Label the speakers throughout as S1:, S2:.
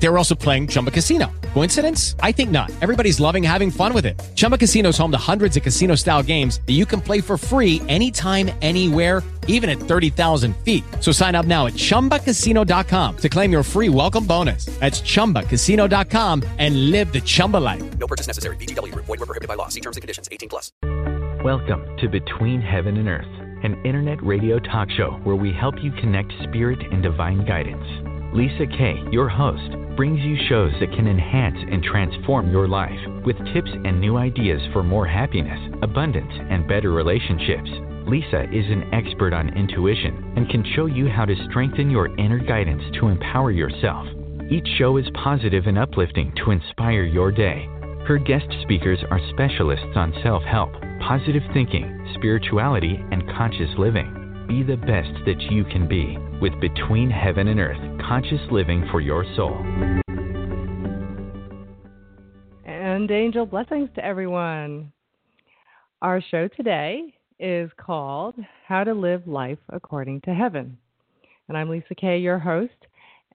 S1: They were also playing Chumba Casino. Coincidence? I think not. Everybody's loving having fun with it. Chumba Casino is home to hundreds of casino style games that you can play for free anytime, anywhere, even at 30,000 feet. So sign up now at chumbacasino.com to claim your free welcome bonus. That's chumbacasino.com and live the Chumba life.
S2: No purchase necessary. VGW Group. Void were prohibited by law. See terms and conditions. 18 plus.
S3: Welcome to Between Heaven and Earth, an internet radio talk show where we help you connect spirit and divine guidance. Lisa K., your host, brings you shows that can enhance and transform your life with tips and new ideas for more happiness, abundance, and better relationships. Lisa is an expert on intuition and can show you how to strengthen your inner guidance to empower yourself. Each show is positive and uplifting to inspire your day. Her guest speakers are specialists on self help, positive thinking, spirituality, and conscious living. Be the best that you can be with Between Heaven and Earth Conscious Living for Your Soul.
S4: And angel blessings to everyone. Our show today is called How to Live Life According to Heaven. And I'm Lisa K., your host,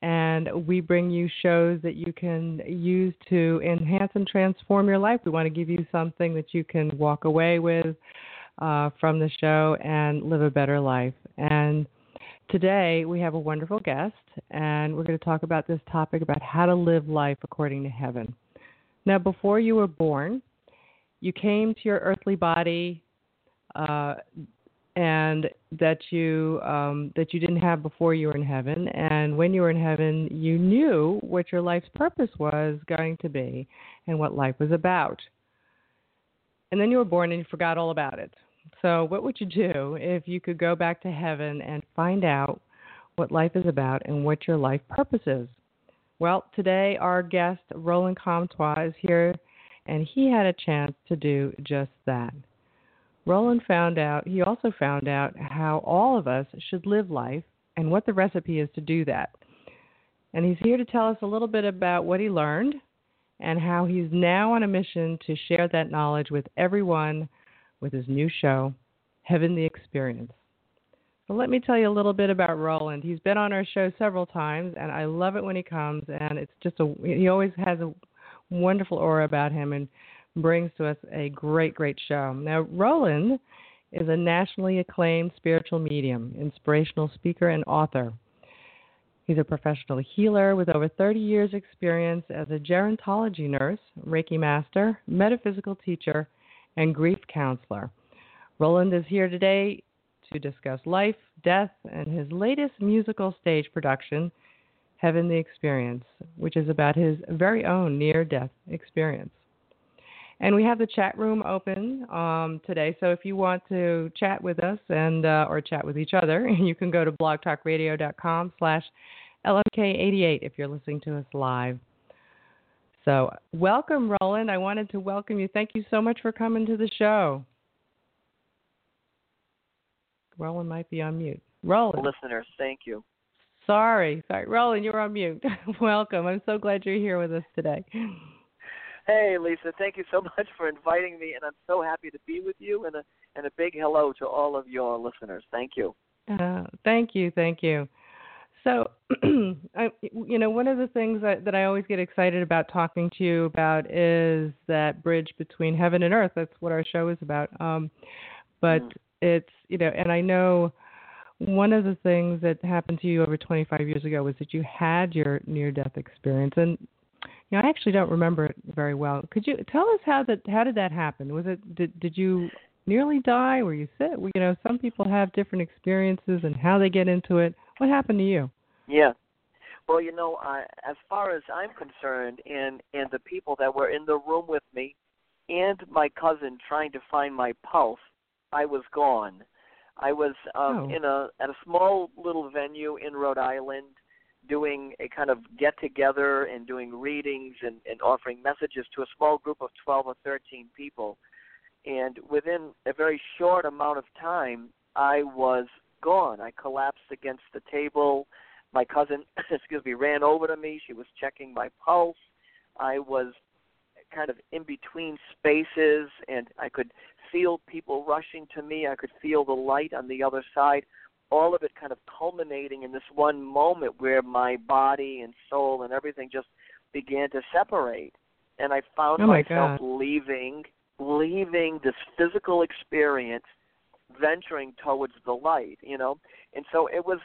S4: and we bring you shows that you can use to enhance and transform your life. We want to give you something that you can walk away with uh, from the show and live a better life. And today we have a wonderful guest, and we're going to talk about this topic about how to live life according to heaven. Now, before you were born, you came to your earthly body uh, and that you um, that you didn't have before you were in heaven. And when you were in heaven, you knew what your life's purpose was going to be and what life was about. And then you were born and you forgot all about it. So, what would you do if you could go back to heaven and find out what life is about and what your life purpose is? Well, today our guest, Roland Comtois, is here, and he had a chance to do just that. Roland found out, he also found out how all of us should live life and what the recipe is to do that. And he's here to tell us a little bit about what he learned and how he's now on a mission to share that knowledge with everyone with his new show, Heaven the Experience. So let me tell you a little bit about Roland. He's been on our show several times, and I love it when he comes. And it's just a he always has a wonderful aura about him, and brings to us a great, great show. Now, Roland is a nationally acclaimed spiritual medium, inspirational speaker, and author. He's a professional healer with over 30 years' experience as a gerontology nurse, Reiki master, metaphysical teacher, and grief counselor. Roland is here today to discuss life, death, and his latest musical stage production, Heaven the Experience, which is about his very own near death experience. And we have the chat room open um, today. So if you want to chat with us and uh, or chat with each other, you can go to blogtalkradio.com slash LMK88 if you're listening to us live. So welcome, Roland. I wanted to welcome you. Thank you so much for coming to the show. Roland might be on mute. Roland.
S5: Listeners, thank you.
S4: Sorry, sorry. Roland, you're on mute. welcome. I'm so glad you're here with us today.
S5: Hey, Lisa, thank you so much for inviting me, and I'm so happy to be with you. And a and a big hello to all of your listeners. Thank you.
S4: Uh, thank you, thank you. So, I, you know, one of the things that, that I always get excited about talking to you about is that bridge between heaven and earth. That's what our show is about. Um, but mm. it's, you know, and I know one of the things that happened to you over 25 years ago was that you had your near death experience. And you know, I actually don't remember it very well. Could you tell us how that how did that happen? Was it did did you nearly die? Were you sick? You know, some people have different experiences and how they get into it. What happened to you?
S5: Yeah. Well, you know, I, as far as I'm concerned, and and the people that were in the room with me, and my cousin trying to find my pulse, I was gone. I was um, oh. in a at a small little venue in Rhode Island doing a kind of get together and doing readings and, and offering messages to a small group of 12 or 13 people. And within a very short amount of time, I was gone. I collapsed against the table. My cousin, excuse me, ran over to me. She was checking my pulse. I was kind of in between spaces, and I could feel people rushing to me. I could feel the light on the other side. All of it kind of culminating in this one moment where my body and soul and everything just began to separate, and I found
S4: Oh my
S5: myself
S4: God.
S5: leaving, leaving this physical experience, venturing towards the light. You know, and so it was.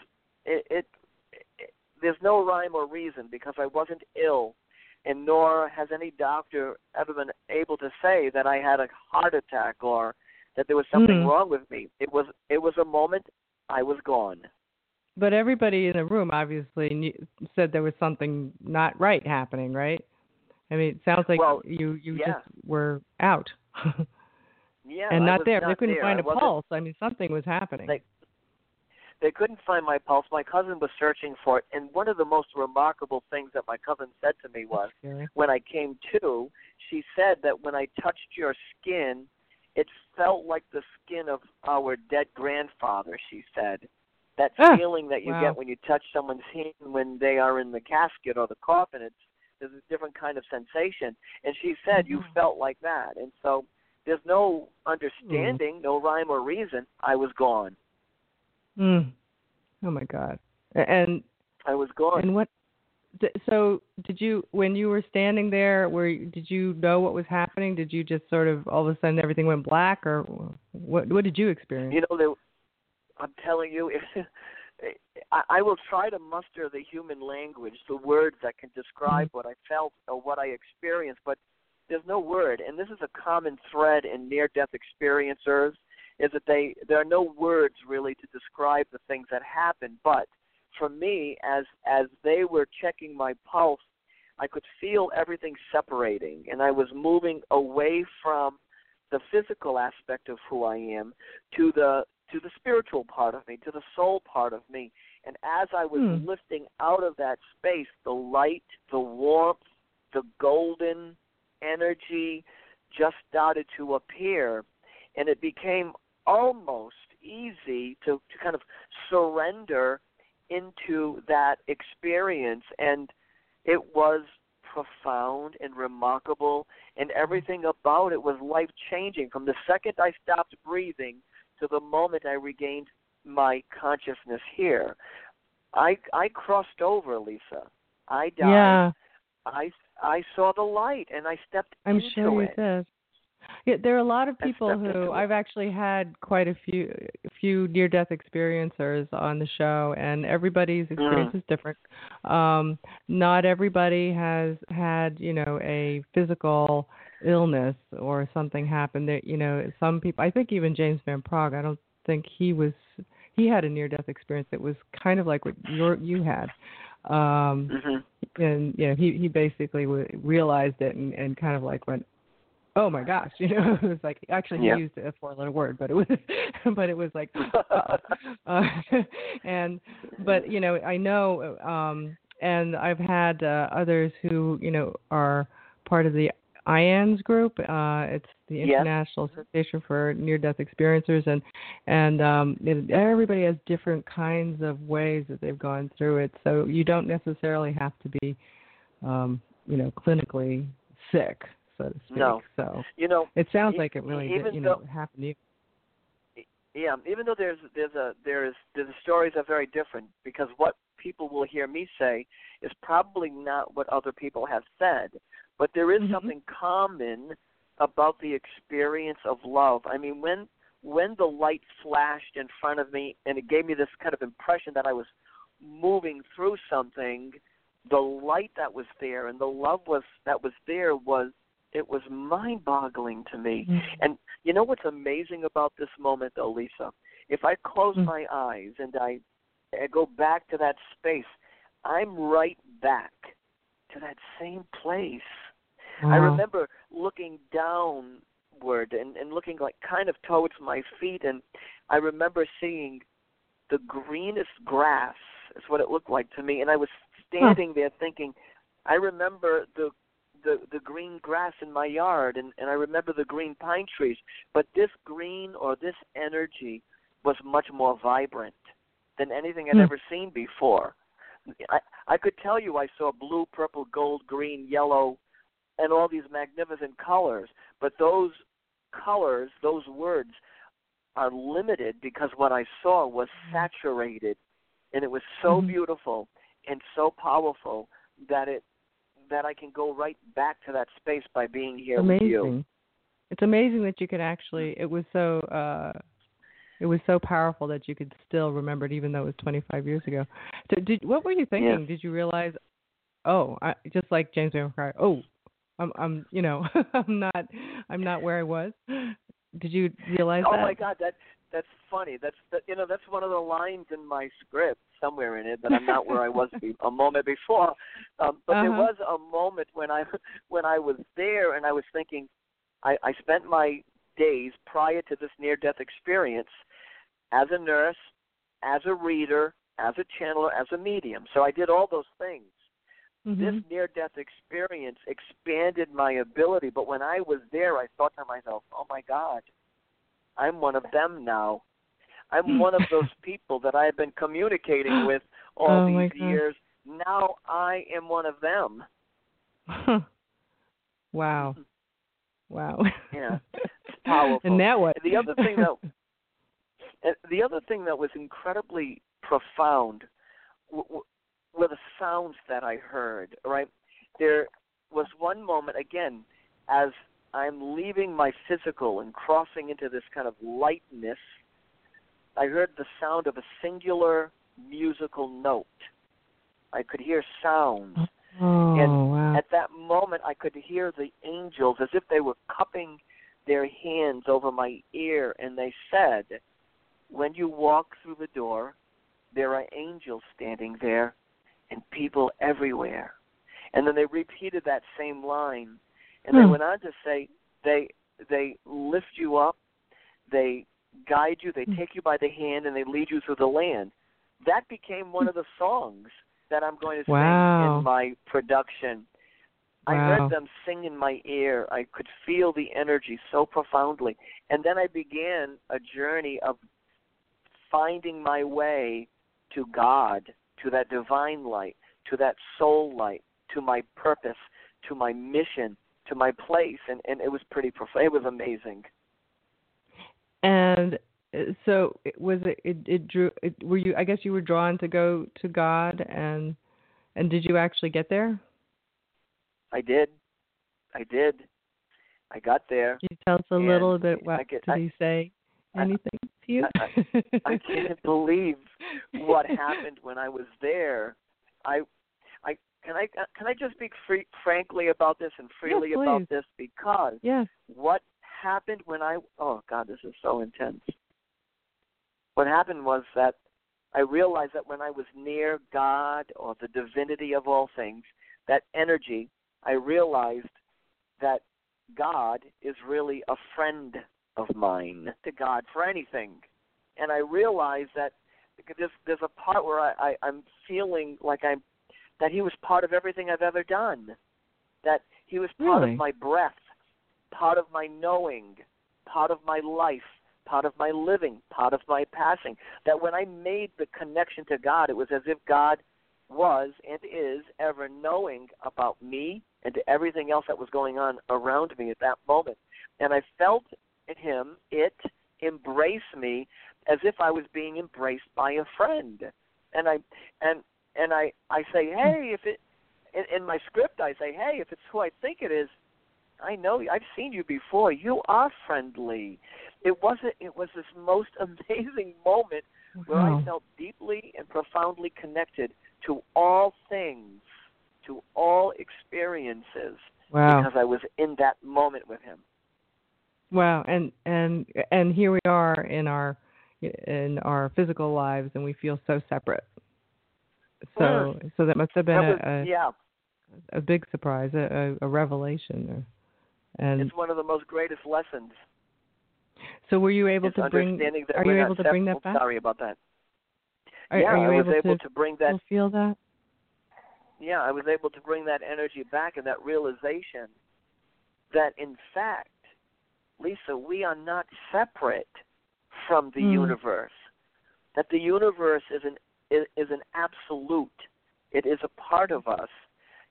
S5: It, it, it there's no rhyme or reason because I wasn't ill and nor has any doctor ever been able to say that I had a heart attack or that there was something
S4: Mhm.
S5: wrong with me. It was it was a moment I was gone.
S4: But everybody in the room obviously knew, said there was something not right happening, right? I mean, it sounds like
S5: Well,
S4: you you
S5: yeah.
S4: just were out
S5: Yeah,
S4: and not there.
S5: Not
S4: they couldn't
S5: there.
S4: find a pulse. I mean, something was happening.
S5: They- They couldn't find my pulse. My cousin was searching for it, and one of the most remarkable things that my cousin said to me was, when I came to, she said that when I touched your skin, it felt like the skin of our dead grandfather, she said. That
S4: Ah,
S5: feeling that you
S4: wow.
S5: get when you touch someone's hand when they are in the casket or the coffin, it's there's a different kind of sensation. And she said you
S4: Mhm.
S5: felt like that. And so there's no understanding, no rhyme or reason. I was gone.
S4: Mm. Oh my God. And
S5: I was gone.
S4: and what? So did you when you were standing there? Were you- did you know what was happening? Did you just sort of all of a sudden everything went black, or what? What did you experience?
S5: You know, there, I'm telling you, I, I will try to muster the human language, the words that can describe what I felt or what I experienced, but there's no word. And this is a common thread in near-death experiencers, is that they there are no words really to describe the things that happen. But for me, as as they were checking my pulse, I could feel everything separating, and I was moving away from the physical aspect of who I am to the to the spiritual part of me, to the soul part of me. And as I was
S4: Hmm.
S5: lifting out of that space, the light, the warmth, the golden energy just started to appear, and it became almost easy to, to kind of surrender into that experience. And it was profound and remarkable, and mm-hmm. everything about it was life changing. From the second I stopped breathing to the moment I regained my consciousness here, I I crossed over, Lisa. I died.
S4: Yeah,
S5: I I saw the light and I stepped
S4: I'm
S5: into
S4: sure you
S5: it.
S4: did. Yeah, there are a lot of people who. I've actually had quite a few a few near death experiencers on the show and everybody's
S5: Mm.
S4: experience is different. Um not everybody has had, you know, a physical illness or something happened that, you know, some people I think even James Van Praagh, I don't think he was he had a near death experience that was kind of like what your you had. Um
S5: Mhm.
S4: and you know he he basically w- realized it and and kind of like went oh my gosh you know it was like actually he
S5: Yeah.
S4: used a four letter word but it was but it was like uh, uh, and but you know i know um and i've had uh, others who you know are part of the IANDS group. Uh, it's the
S5: Yes.
S4: International Association for Near Death Experiencers, and and um, it, everybody has different kinds of ways that they've gone through it. So you don't necessarily have to be, um, you know, clinically sick, so to speak.
S5: No.
S4: So
S5: You know,
S4: it sounds
S5: E-
S4: like it really did, you know,
S5: though-
S4: happened to you.
S5: yeah, even though there's there's a there's the stories are very different because what people will hear me say is probably not what other people have said, but there is
S4: Mhm.
S5: something common about the experience of love. I mean, when when the light flashed in front of me and it gave me this kind of impression that I was moving through something, the light that was there and the love was that was there was it was mind-boggling to me. And you know what's amazing about this moment, though, Lisa? If I close
S4: Mm.
S5: my eyes and I, I go back to that space, I'm right back to that same place. I remember looking downward and, and looking like kind of towards my feet, and I remember seeing the greenest grass. Is what it looked like to me, and I was standing there thinking. I remember the the the green grass in my yard and and I remember the green pine trees but this green or this energy was much more vibrant than anything I'd
S4: Hmm.
S5: ever seen before I I could tell you I saw blue purple gold green yellow and all these magnificent colors. But those colors, those words, are limited because what I saw was saturated, and it was so
S4: Mhm.
S5: beautiful and so powerful that it that I can go right back to that space by being here with you.
S4: amazing. It's amazing that you could actually. It was so. uh It was so powerful that you could still remember it, even though it was 25 years ago. So did what were you thinking?
S5: Yes.
S4: Did you realize? Oh, I, just like James McCry. Oh, I'm. I'm. You know, I'm not. I'm not where I was. Did you realize
S5: Oh
S4: that?
S5: Oh my God, that that's funny. That's that, you know that's one of the lines in my script somewhere in it that I'm not where I was be, a moment before. Um, but there
S4: Uh-huh.
S5: was a moment when I when I was there and I was thinking, I, I spent my days prior to this near-death experience as a nurse, as a reader, as a channeler, as a medium. So I did all those things.
S4: Mhm.
S5: This near-death experience expanded my ability. But when I was there, I thought to myself, "Oh my God, I'm one of them now. I'm one of those people that I have been communicating with all
S4: Oh,
S5: these years. Now I am one of them."
S4: wow. Wow.
S5: Yeah, it's powerful.
S4: And now what?
S5: The other thing that the other thing that was incredibly profound were the sounds that I heard. Right, there was one moment again as I'm leaving my physical and crossing into this kind of lightness. I heard the sound of a singular musical note. I could hear sounds.
S4: oh
S5: And
S4: wow.
S5: At that moment, I could hear the angels as if they were cupping their hands over my ear, and they said, When you walk through the door, there are angels standing there and people everywhere. And then they repeated that same line, and they
S4: Hmm.
S5: went on to say, they they lift you up, they guide you, they
S4: Hmm.
S5: take you by the hand, and they lead you through the land. That became one of the songs that I'm going to
S4: Wow.
S5: sing in my production. I heard them sing in my ear. I could feel the energy so profoundly. And then I began a journey of finding my way to God, to that divine light, to that soul light, to my purpose, to my mission, to my place. And, and it was pretty profound. It was amazing.
S4: And uh, so it was it, it it drew it, were you I guess you were drawn to go to God and and did you actually get there?
S5: I did. I did. I got there.
S4: Can you tell us a little bit
S5: I
S4: what
S5: get-
S4: did
S5: I-
S4: he say anything to you?
S5: I can't believe what happened when I was there. I, I can I uh, can I just speak free, frankly about this and freely
S4: please.
S5: about this because
S4: Yes.
S5: what happened when I oh God this is so intense. What happened was that I realized that when I was near God or the divinity of all things, that energy, I realized that God is really a friend of mine to God for anything. And I realized that there's there's a part where I, I I'm feeling like I'm that He was part of everything I've ever done. That He was part
S4: Really?
S5: of my breath, part of my knowing, part of my life, part of my living, part of my passing. That when I made the connection to God, it was as if God was and is ever knowing about me and everything else that was going on around me at that moment. And I felt him, it, embrace me as if I was being embraced by a friend. And I and and I I say, hmm. hey, if it in, in my script I say, hey, if it's who I think it is, I know I've seen you before. You are friendly. It wasn't. It was this most amazing moment where I felt deeply and profoundly connected to all things, to all experiences,
S4: Wow.
S5: because I was in that moment with him.
S4: Wow. And and and here we are in our in our physical lives and we feel so separate. So so that must have been
S5: was,
S4: a, a
S5: yeah,
S4: a big surprise, a, a, revelation. And
S5: it's one of the most greatest lessons.
S4: so, were you able to bring?
S5: that
S4: Are you able to bring that back?
S5: Sorry about that.
S4: Are,
S5: yeah,
S4: are you
S5: I was
S4: able,
S5: to, bring that.
S4: feel that?
S5: Yeah, I was able to bring that energy back and that realization that, in fact, Lisa, we are not separate from the
S4: Hmm.
S5: universe. That the universe is an is, is an absolute. It is a part of us.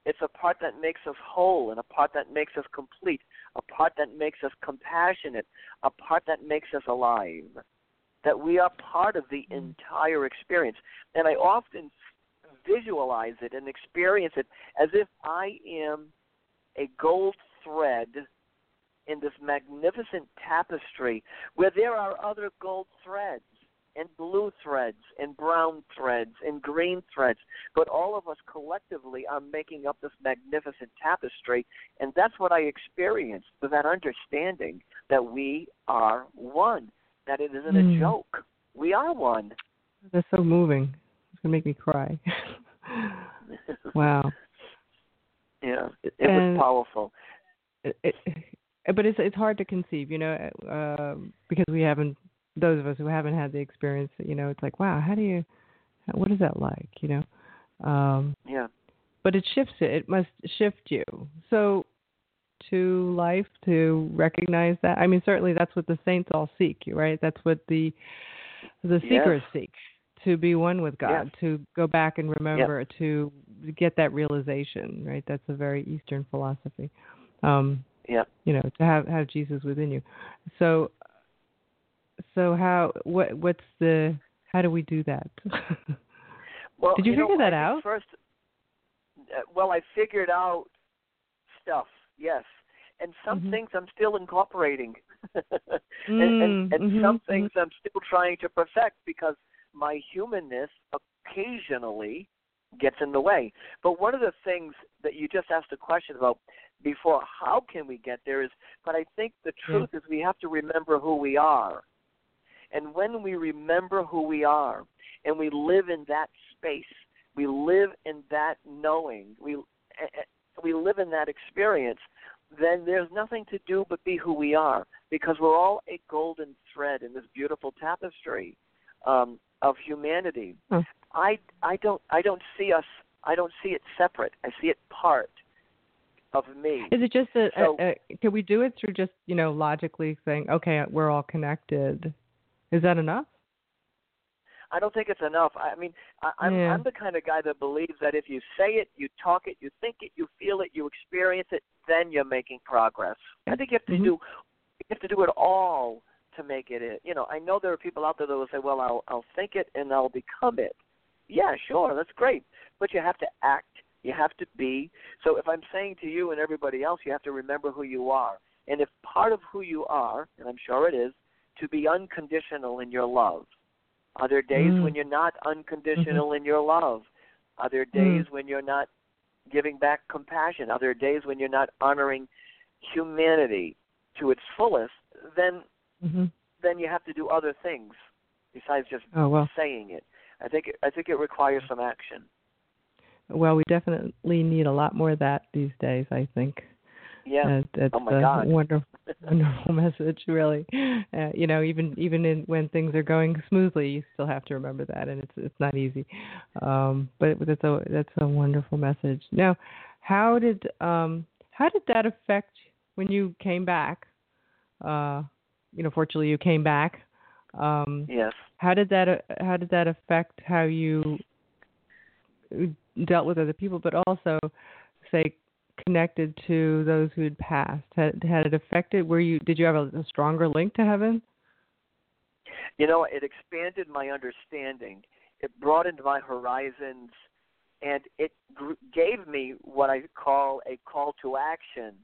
S5: It's a part that makes us whole and a part that makes us complete, a part that makes us compassionate, a part that makes us alive. That we are part of the entire experience. And I often visualize it and experience it as if I am a gold thread in this magnificent tapestry where there are other gold threads and blue threads and brown threads and green threads, but all of us collectively are making up this magnificent tapestry, and that's what I experienced with that understanding that we are one, that it isn't
S4: Mm.
S5: a joke. We are one.
S4: That's so moving. It's gonna make me cry. wow.
S5: yeah, it
S4: And-
S5: was powerful.
S4: It, it, but it's it's hard to conceive, you know, uh, because we haven't. Those of us who haven't had the experience, you know, it's like, wow, how do you? What is that like? You know. Um,
S5: Yeah.
S4: but it shifts it. It must shift you. So to life to recognize that. I mean, certainly that's what the saints all seek, right? That's what the the seekers seek to be one with God,
S5: Yes.
S4: to go back and remember, to get that realization, right? That's a very Eastern philosophy. Um,
S5: Yeah.
S4: you know, to have have Jesus within you. So, so how what what's the how do we do that?
S5: Well,
S4: Did you
S5: know,
S4: figure that
S5: I
S4: out?
S5: First, uh, well, I figured out stuff. Yes, and some
S4: Mhm.
S5: things I'm still incorporating, and, and, and
S4: Mm,
S5: some
S4: mhm,
S5: things I'm still trying to perfect because my humanness occasionally gets in the way. But one of the things that you just asked a question about before, how can we get there is, but I think the truth is we have to remember who we are. And when we remember who we are and we live in that space, we live in that knowing, we we live in that experience, then there's nothing to do but be who we are because we're all a golden thread in this beautiful tapestry um, of humanity.
S4: Hmm.
S5: I I don't I don't see us I don't see it separate. I see it part of me.
S4: Is it just a,
S5: So-
S4: a, a can we do it through just you know logically saying okay we're all connected? Is that enough?
S5: I don't think it's enough. I mean, I, I'm
S4: Yeah.
S5: I'm the kind of guy that believes that if you say it, you talk it, you think it, you feel it, you experience it, then you're making progress. I think you have to
S4: Mhm.
S5: do you have to do it all to make it. You know, I know there are people out there that will say, "Well, I'll I'll think it and I'll become it." Yeah, sure, that's great, but you have to act. You have to be. So if I'm saying to you and everybody else, you have to remember who you are. And if part of who you are, and I'm sure it is, to be unconditional in your love. Are there days
S4: Mm.
S5: when you're not unconditional in your love? Are there days when you're not giving back compassion? Are there days when you're not honoring humanity to its fullest? Then
S4: hmm
S5: then you have to do other things besides just
S4: Oh well,
S5: saying it. I think I think it requires some action.
S4: Well we definitely need a lot more of that these days. I think.
S5: Yeah.
S4: Uh, that's
S5: Oh, my
S4: a
S5: God.
S4: wonderful, wonderful message, really. Uh, you know, even even in, when things are going smoothly, you still have to remember that, and it's it's not easy. Um, but that's a that's a wonderful message. Now, how did um how did that affect when you came back? Uh, you know, fortunately, you came back. Um,
S5: Yes.
S4: how did that uh, how did that affect how you dealt with other people, but also say connected to those who had passed? Had had it affected? Were you did you have a, a stronger link to heaven?
S5: You know, it expanded my understanding. It broadened my horizons, and it gr- gave me what I call a call to action.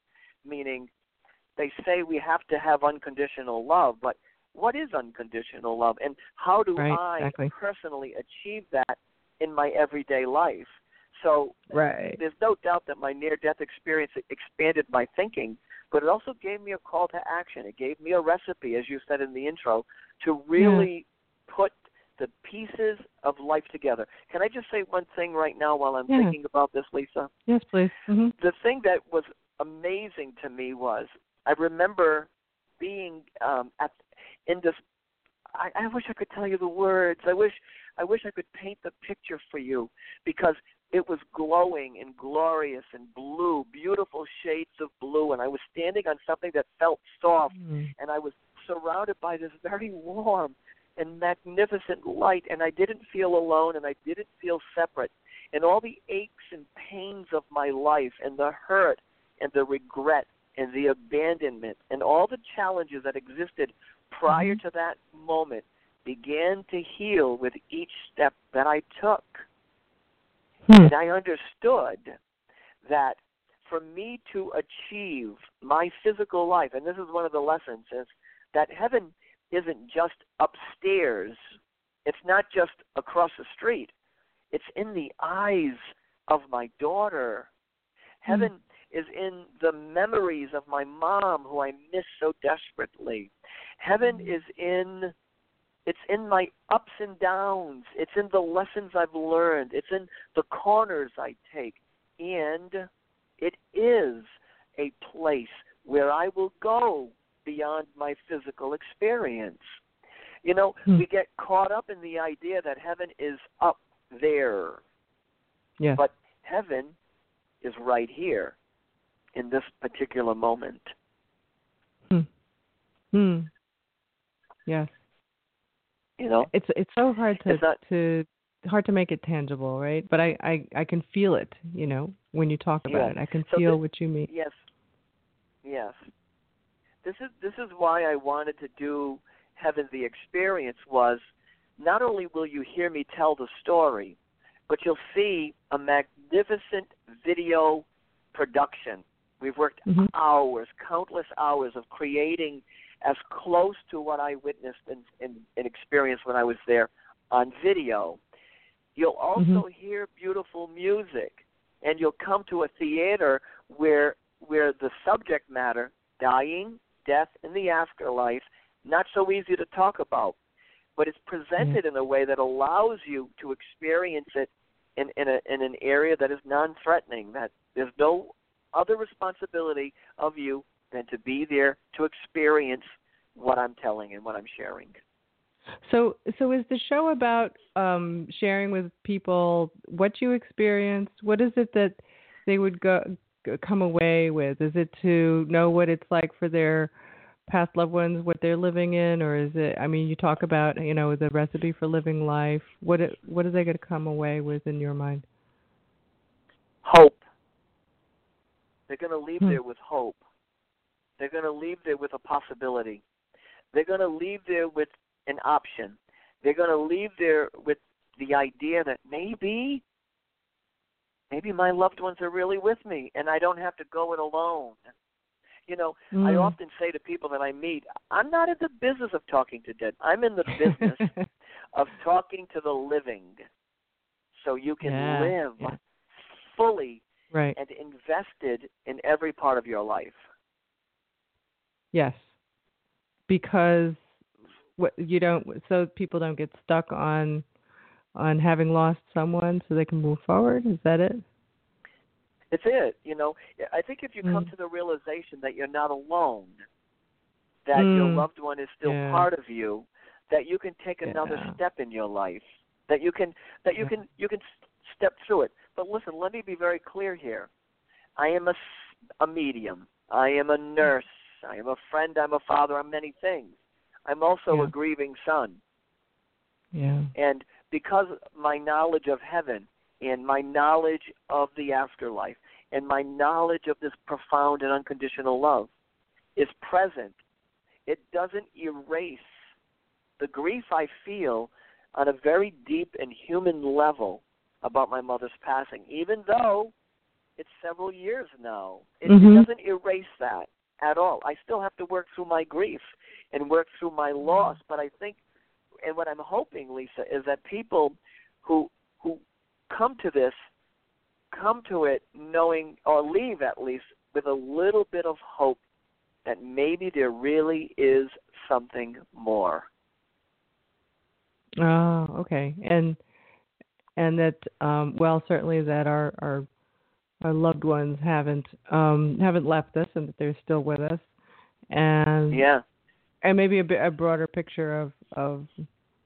S5: Meaning, they say we have to have unconditional love, but what is unconditional love, and how do
S4: Right,
S5: I
S4: exactly.
S5: personally achieve that in my everyday life? So
S4: Right.
S5: there's no doubt that my near death experience expanded my thinking, but it also gave me a call to action. It gave me a recipe, as you said in the intro, to really put the pieces of life together. Can I just say one thing right now while I'm
S4: Yeah.
S5: thinking about this, Lisa?
S4: Yes, please. hmm
S5: the thing that was amazing to me was I remember being um at in this I, I wish I could tell you the words. I wish I wish I could paint the picture for you because it was glowing and glorious and blue, beautiful shades of blue and I was standing on something that felt soft
S4: Mm.
S5: and I was surrounded by this very warm and magnificent light and I didn't feel alone and I didn't feel separate. and all the aches and pains of my life and the hurt and the regret and the abandonment and all the challenges that existed prior
S4: Mm-hmm.
S5: to that moment began to heal with each step that I took.
S4: Hmm.
S5: And I understood that for me to achieve my physical life, and this is one of the lessons, is that heaven isn't just upstairs. It's not just across the street. It's in the eyes of my daughter. Heaven is in the memories of my mom who I miss so desperately. Heaven is in it's in my ups and downs. It's in the lessons I've learned. It's in the corners I take. And it is a place where I will go beyond my physical experience. You know,
S4: Hmm.
S5: we get caught up in the idea that heaven is up there,
S4: Yes.
S5: but heaven is right here in this particular moment.
S4: Hmm. Hmm. Yes.
S5: You know?
S4: It's it's so hard to
S5: not-
S4: to hard to make it tangible, right? But I I I can feel it, you know, when you talk about
S5: Yeah.
S4: it. I can
S5: So
S4: feel
S5: thi-
S4: what you mean.
S5: Yes. Yes. This is this is why I wanted to do Heaven the Experience was not only will you hear me tell the story, but you'll see a magnificent video production. We've worked
S4: Mhm.
S5: hours, countless hours of creating as close to what I witnessed and, and, and experienced when I was there on video. You'll mm-hmm. also hear beautiful music, and you'll come to a theater where where the subject matter, dying, death, and the afterlife, not so easy to talk about, but it's presented mm. in a way that allows you to experience it in in, a, in an area that is non-threatening. That there's no other responsibility of you than to be there to experience what I'm telling and what I'm sharing.
S4: So so is the show about um sharing with people what you experienced? What is it that they would go come away with? Is it to know what it's like for their past loved ones, what they're living in, or is it? I mean, you talk about you know the recipe for living life. What it, what are they going to come away with in your mind?
S5: hope. They're going to leave
S4: Hmm.
S5: there with hope. They're going to leave there with a possibility. They're going to leave there with an option. They're going to leave there with the idea that maybe, maybe my loved ones are really with me and I don't have to go it alone. You know, I
S4: Mm.
S5: often say to people that I meet, I'm not in the business of talking to dead. I'm in the business of talking to the living so you can
S4: Yeah,
S5: live
S4: yeah.
S5: fully
S4: right.
S5: and invested in every part of your life.
S4: Yes. Because what you don't so people don't get stuck on on having lost someone so they can move forward. Is that it?
S5: It's it, you know. I think if you come
S4: Mm.
S5: to the realization that you're not alone, that your
S4: Mm.
S5: loved one is still
S4: Yeah.
S5: part of you, that you can take another
S4: Yeah.
S5: step in your life, that you can that you
S4: Yeah.
S5: can you can step through it. But listen, let me be very clear here. I am a s- a medium. I am a nurse. I am a friend. I'm a father. I'm many things. I'm also
S4: Yeah.
S5: a grieving son.
S4: Yeah.
S5: And because my knowledge of heaven and my knowledge of the afterlife and my knowledge of this profound and unconditional love is present, it doesn't erase the grief I feel on a very deep and human level about my mother's passing, even though it's several years now. It,
S4: Mhm.
S5: it doesn't erase that at all. I still have to work through my grief and work through my loss, but I think and what I'm hoping, Lisa, is that people who who come to this come to it knowing or leave at least with a little bit of hope that maybe there really is something more.
S4: Oh, okay. And and that um well certainly that our our our loved ones haven't um haven't left us and that they're still with us. And
S5: Yeah.
S4: and maybe a bit a broader picture of of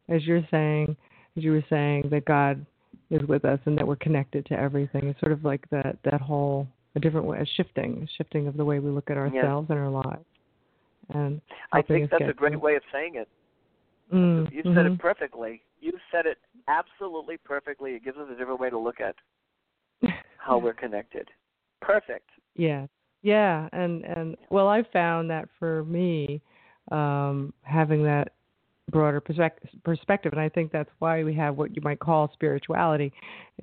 S4: as you're saying as you were saying that God is with us and that we're connected to everything. It's sort of like that that whole a different way, a shifting, a shifting of the way we look at ourselves and our lives. And
S5: I think that's a great
S4: through.
S5: way of saying it.
S4: Mm,
S5: You said
S4: mhm.
S5: it perfectly. You said it absolutely perfectly. It gives us a different way to look at how we're connected. Perfect.
S4: Yeah. Yeah, and and well, I found that for me, um, having that broader perspective, perspective, and I think that's why we have what you might call spirituality,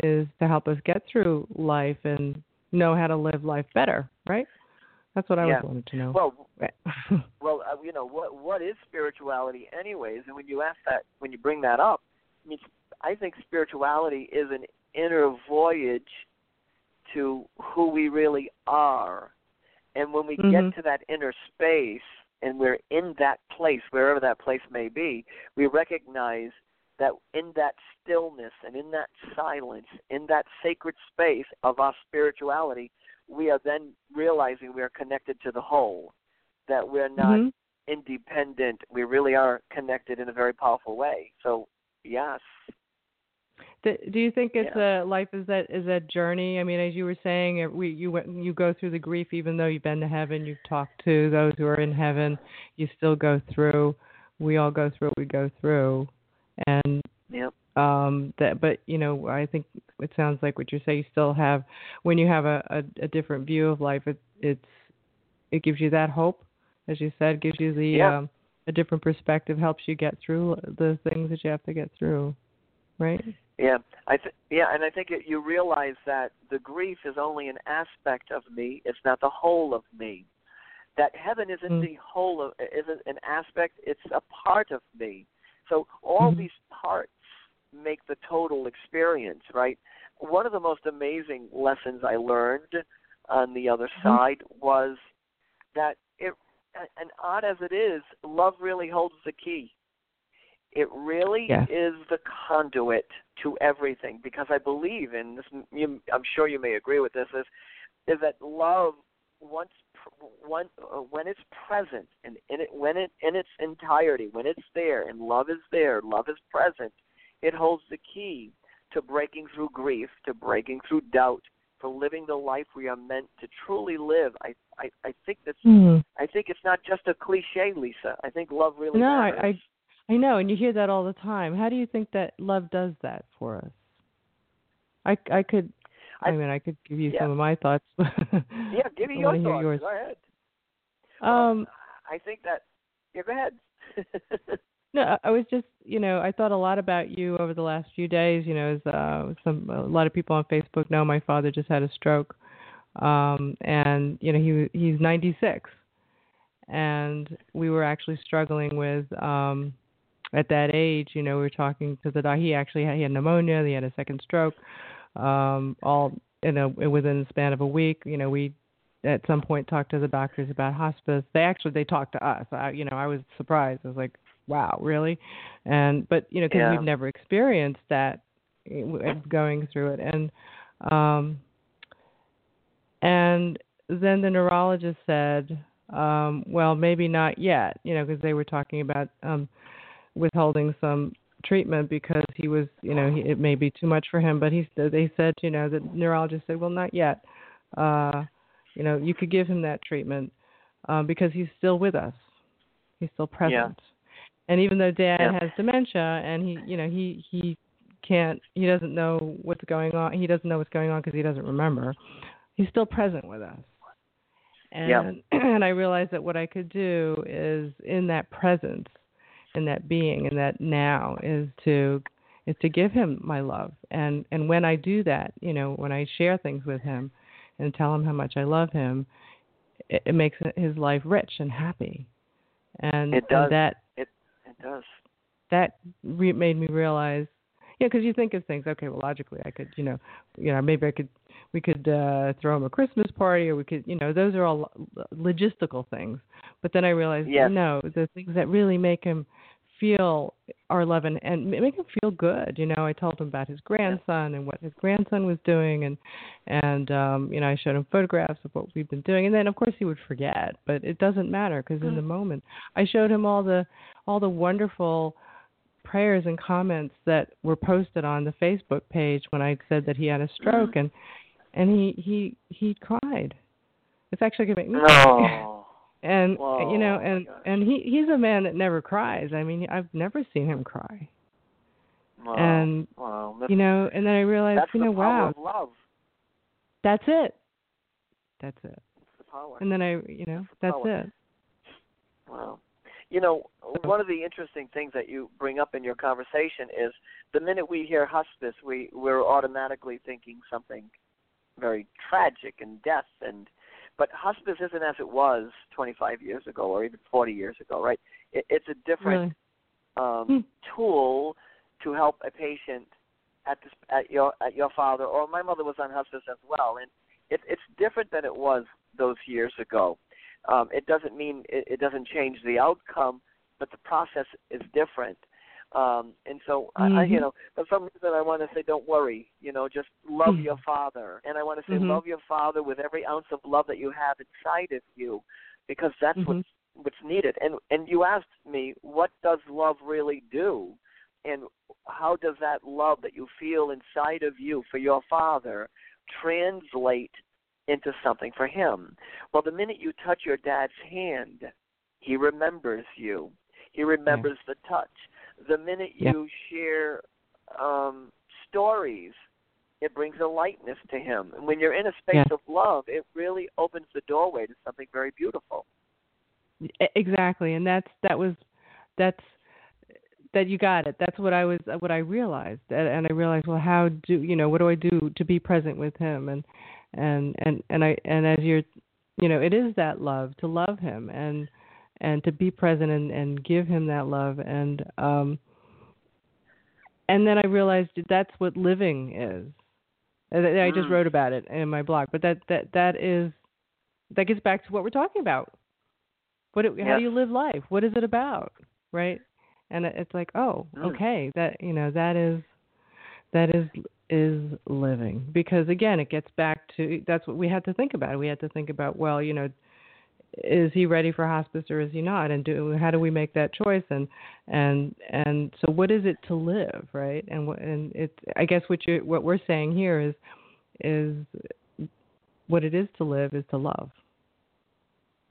S4: is to help us get through life and know how to live life better, right? That's what I
S5: Yeah.
S4: was wanted to know.
S5: Well, well, uh, you know what what is spirituality, anyways? And when you ask that, when you bring that up, I mean, I think spirituality is an inner voyage to who we really are. And when we
S4: Mhm.
S5: get to that inner space and we're in that place, wherever that place may be, we recognize that in that stillness and in that silence, in that sacred space of our spirituality, we are then realizing we are connected to the whole, that we're not
S4: Mhm.
S5: independent. We really are connected in a very powerful way. So, yes.
S4: Do, you think it's a life is that is a journey? I mean, as you were saying, we you went you go through the grief, even though you've been to heaven, you've talked to those who are in heaven, you still go through. We all go through what we go through, and
S5: Yep.
S4: um that. But you know, I think it sounds like what you say. You still have when you have a a, a different view of life. It it's it gives you that hope, as you said, gives you the
S5: Yeah.
S4: um a different perspective, helps you get through the things that you have to get through, right?
S5: Yeah, I th- yeah, and I think it, you realize that the grief is only an aspect of me; it's not the whole of me. That heaven isn't
S4: Mm.
S5: the whole of, isn't an aspect; it's a part of me. So all
S4: Mhm.
S5: these parts make the total experience, right? One of the most amazing lessons I learned on the other
S4: Mhm.
S5: side was that it, and odd as it is, love really holds the key. It really
S4: Yeah.
S5: is the conduit to everything because I believe in this. You, I'm sure you may agree with this. Is is that love once pr- one uh, when it's present and in it when it in its entirety when it's there and love is there, love is present. It holds the key to breaking through grief, to breaking through doubt, to living the life we are meant to truly live. I I, I think that's
S4: Hmm.
S5: I think it's not just a cliche, Lisa. I think love really
S4: No, I-
S5: matters.
S4: I know, and you hear that all the time. How do you think that love does that for us? I, I could, I,
S5: I-
S4: mean, I could give you
S5: yeah.
S4: some of my thoughts.
S5: yeah, give me your thoughts.
S4: yours.
S5: Go ahead.
S4: Um,
S5: I think that. Yeah, go ahead.
S4: no, I- I was just, you know, I thought a lot about you over the last few days. You know, as uh, some a lot of people on Facebook know, my father just had a stroke, um, and you know, he he's 96, and we were actually struggling with. um at that age, you know, we were talking to the doc. He actually had, he had pneumonia. He had a second stroke. Um, all in a within the span of a week. You know, we at some point talked to the doctors about hospice. They actually they talked to us. I, you know, I was surprised. I was like, wow, really? And but you know, because
S5: Yeah.
S4: we've never experienced that eh, going through it, and um, and then the neurologist said, um, well, maybe not yet. You know, because they were talking about um withholding some treatment because he was, you know, he, it may be too much for him. But he, they said, you know, the neurologist said, well, not yet. Uh, you know, you could give him that treatment um, because he's still with us. He's still present. And even though Dad
S5: Yeah.
S4: has dementia and he, you know, he he can't, he doesn't know what's going on. He doesn't know what's going on because he doesn't remember. He's still present with us. And
S5: Yeah.
S4: and I realized that what I could do is in that presence in that being and that now is to is to give him my love and and when i do that you know when i share things with him and tell him how much i love him it, it makes his life rich and happy and,
S5: It does.
S4: and that
S5: It it does.
S4: that re- made me realize yeah because you think of things okay well logically i could you know you know maybe i could we could uh throw him a christmas party or we could you know those are all lo- logistical things but then i realized
S5: Yes.
S4: no the things that really make him feel our love and and make him feel good you know? I told him about his grandson and what his grandson was doing and and um you know i showed him photographs of what we've been doing. And then of course he would forget but it doesn't matter because in the moment i showed him all the all the wonderful prayers and comments that were posted on the Facebook page when I said that he had a stroke and and he he he cried. It's actually gonna make me cry. And
S5: Whoa,
S4: you know and and he he's a man that never cries. I mean, I've never seen him cry.
S5: Wow.
S4: And
S5: wow.
S4: You know, and then I realized,
S5: that's
S4: you
S5: the
S4: know,
S5: power
S4: wow.
S5: of love.
S4: that's it. That's it.
S5: Power.
S4: And then I, you know, that's it.
S5: Wow. You know, one of the interesting things that you bring up in your conversation is the minute we hear hospice, we we're automatically thinking something very tragic and death and but hospice isn't as it was 25 years ago or even 40 years ago, right? It, it's a different
S4: Really.
S5: um,
S4: Hmm.
S5: tool to help a patient at this at your at your father or my mother was on hospice as well, and it, it's different than it was those years ago. Um, it doesn't mean it, it doesn't change the outcome, but the process is different. Um, and so, I, I, you
S4: Mhm.
S5: know, for some reason, I want to say, don't worry. You know, just love
S4: Mhm.
S5: your father, and I want to say,
S4: Mhm.
S5: love your father with every ounce of love that you have inside of you, because that's what's what's needed. And and you asked me, what does love really do? And how does that love that you feel inside of you for your father translate into something for him? Well, the minute you touch your dad's hand, he remembers you. He remembers the touch. The minute
S4: Yeah.
S5: you share um, stories, it brings a lightness to him. And when you're in a space
S4: Yeah.
S5: of love, it really opens the doorway to something very beautiful.
S4: Exactly, and that's that was that's that you got it. That's what I was what I realized, and, and I realized, well, how do you know what do I do to be present with him, and and and and I and as you're, you know, it is that love to love him and and to be present and and give him that love and um and then I realized that that's what living is. And I just
S5: Mm.
S4: wrote about it in my blog, but that that that is that gets back to what we're talking about. What it, how do you live life? What is it about, right? And it's like, oh,
S5: Mm.
S4: okay, that you know that is that is is living because again, it gets back to that's what we had to think about. We had to think about, well, you know, is he ready for hospice or is he not and do how do we make that choice and and and so what is it to live right and and it's i guess what you what we're saying here is is what it is to live is to love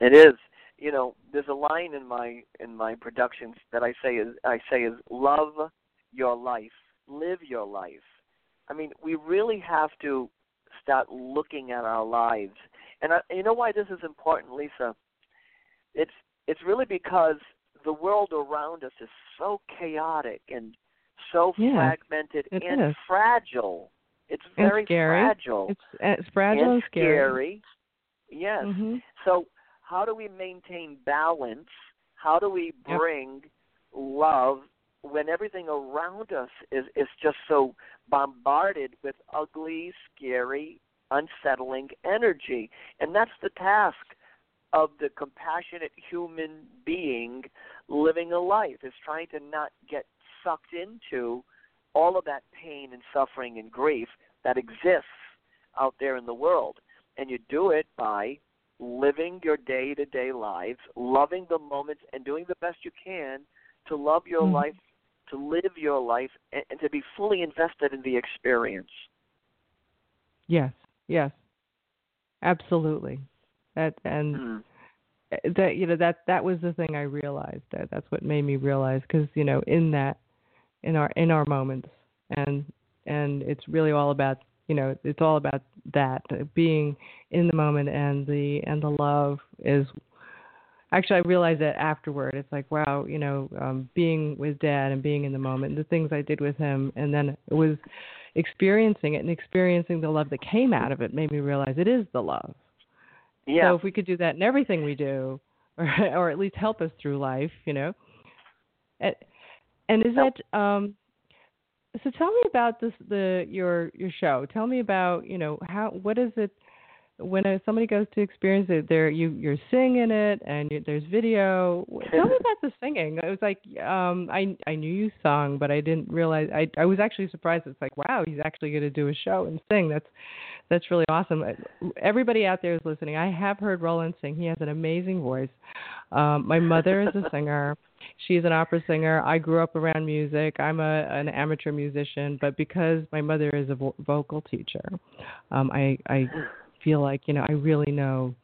S5: It is. You know, there's a line in my in my productions that I say is I say is love your life, live your life. I mean, we really have to start looking at our lives. And I, you know why this is important, Lisa? It's it's really because the world around us is so chaotic and so
S4: Yeah,
S5: fragmented and
S4: is.
S5: fragile. It's
S4: And
S5: very
S4: scary.
S5: fragile
S4: it's it's fragile and,
S5: scary. Yes.
S4: Mhm.
S5: So, how do we maintain balance? How do we
S4: Yep.
S5: bring love when everything around us is is just so bombarded with ugly, scary, unsettling energy? And that's the task of the compassionate human being living a life is trying to not get sucked into all of that pain and suffering and grief that exists out there in the world. And you do it by living your day to day lives, loving the moments, and doing the best you can to love your
S4: Mhm.
S5: life, to live your life, and, and to be fully invested in the experience.
S4: yes yes absolutely that and
S5: Mm.
S4: that you know that that was the thing I realized that that's what made me realize because you know in that in our in our moments and and it's really all about you know it's all about that being in the moment and the and the love is actually I realized that afterward it's like wow you know um being with dad and being in the moment the things I did with him and then it was experiencing it and experiencing the love that came out of it made me realize it is the love
S5: Yeah.
S4: so if we could do that in everything we do, or or at least help us through life, you know. And, and is that um? So tell me about this the your your show. Tell me about you know how what is it when uh somebody goes to experience it? There you you're singing it and you, there's video. Tell me about the singing. It was like um I I knew you sung, but I didn't realize I I was actually surprised. It's like wow he's actually going to do a show and sing. That's that's really awesome. Everybody out there is listening. I have heard Roland sing. He has an amazing voice. Um, my mother is a singer. She's an opera singer. I grew up around music. I'm a an amateur musician, but because my mother is a vo- vocal teacher, um, I I feel like you know I really know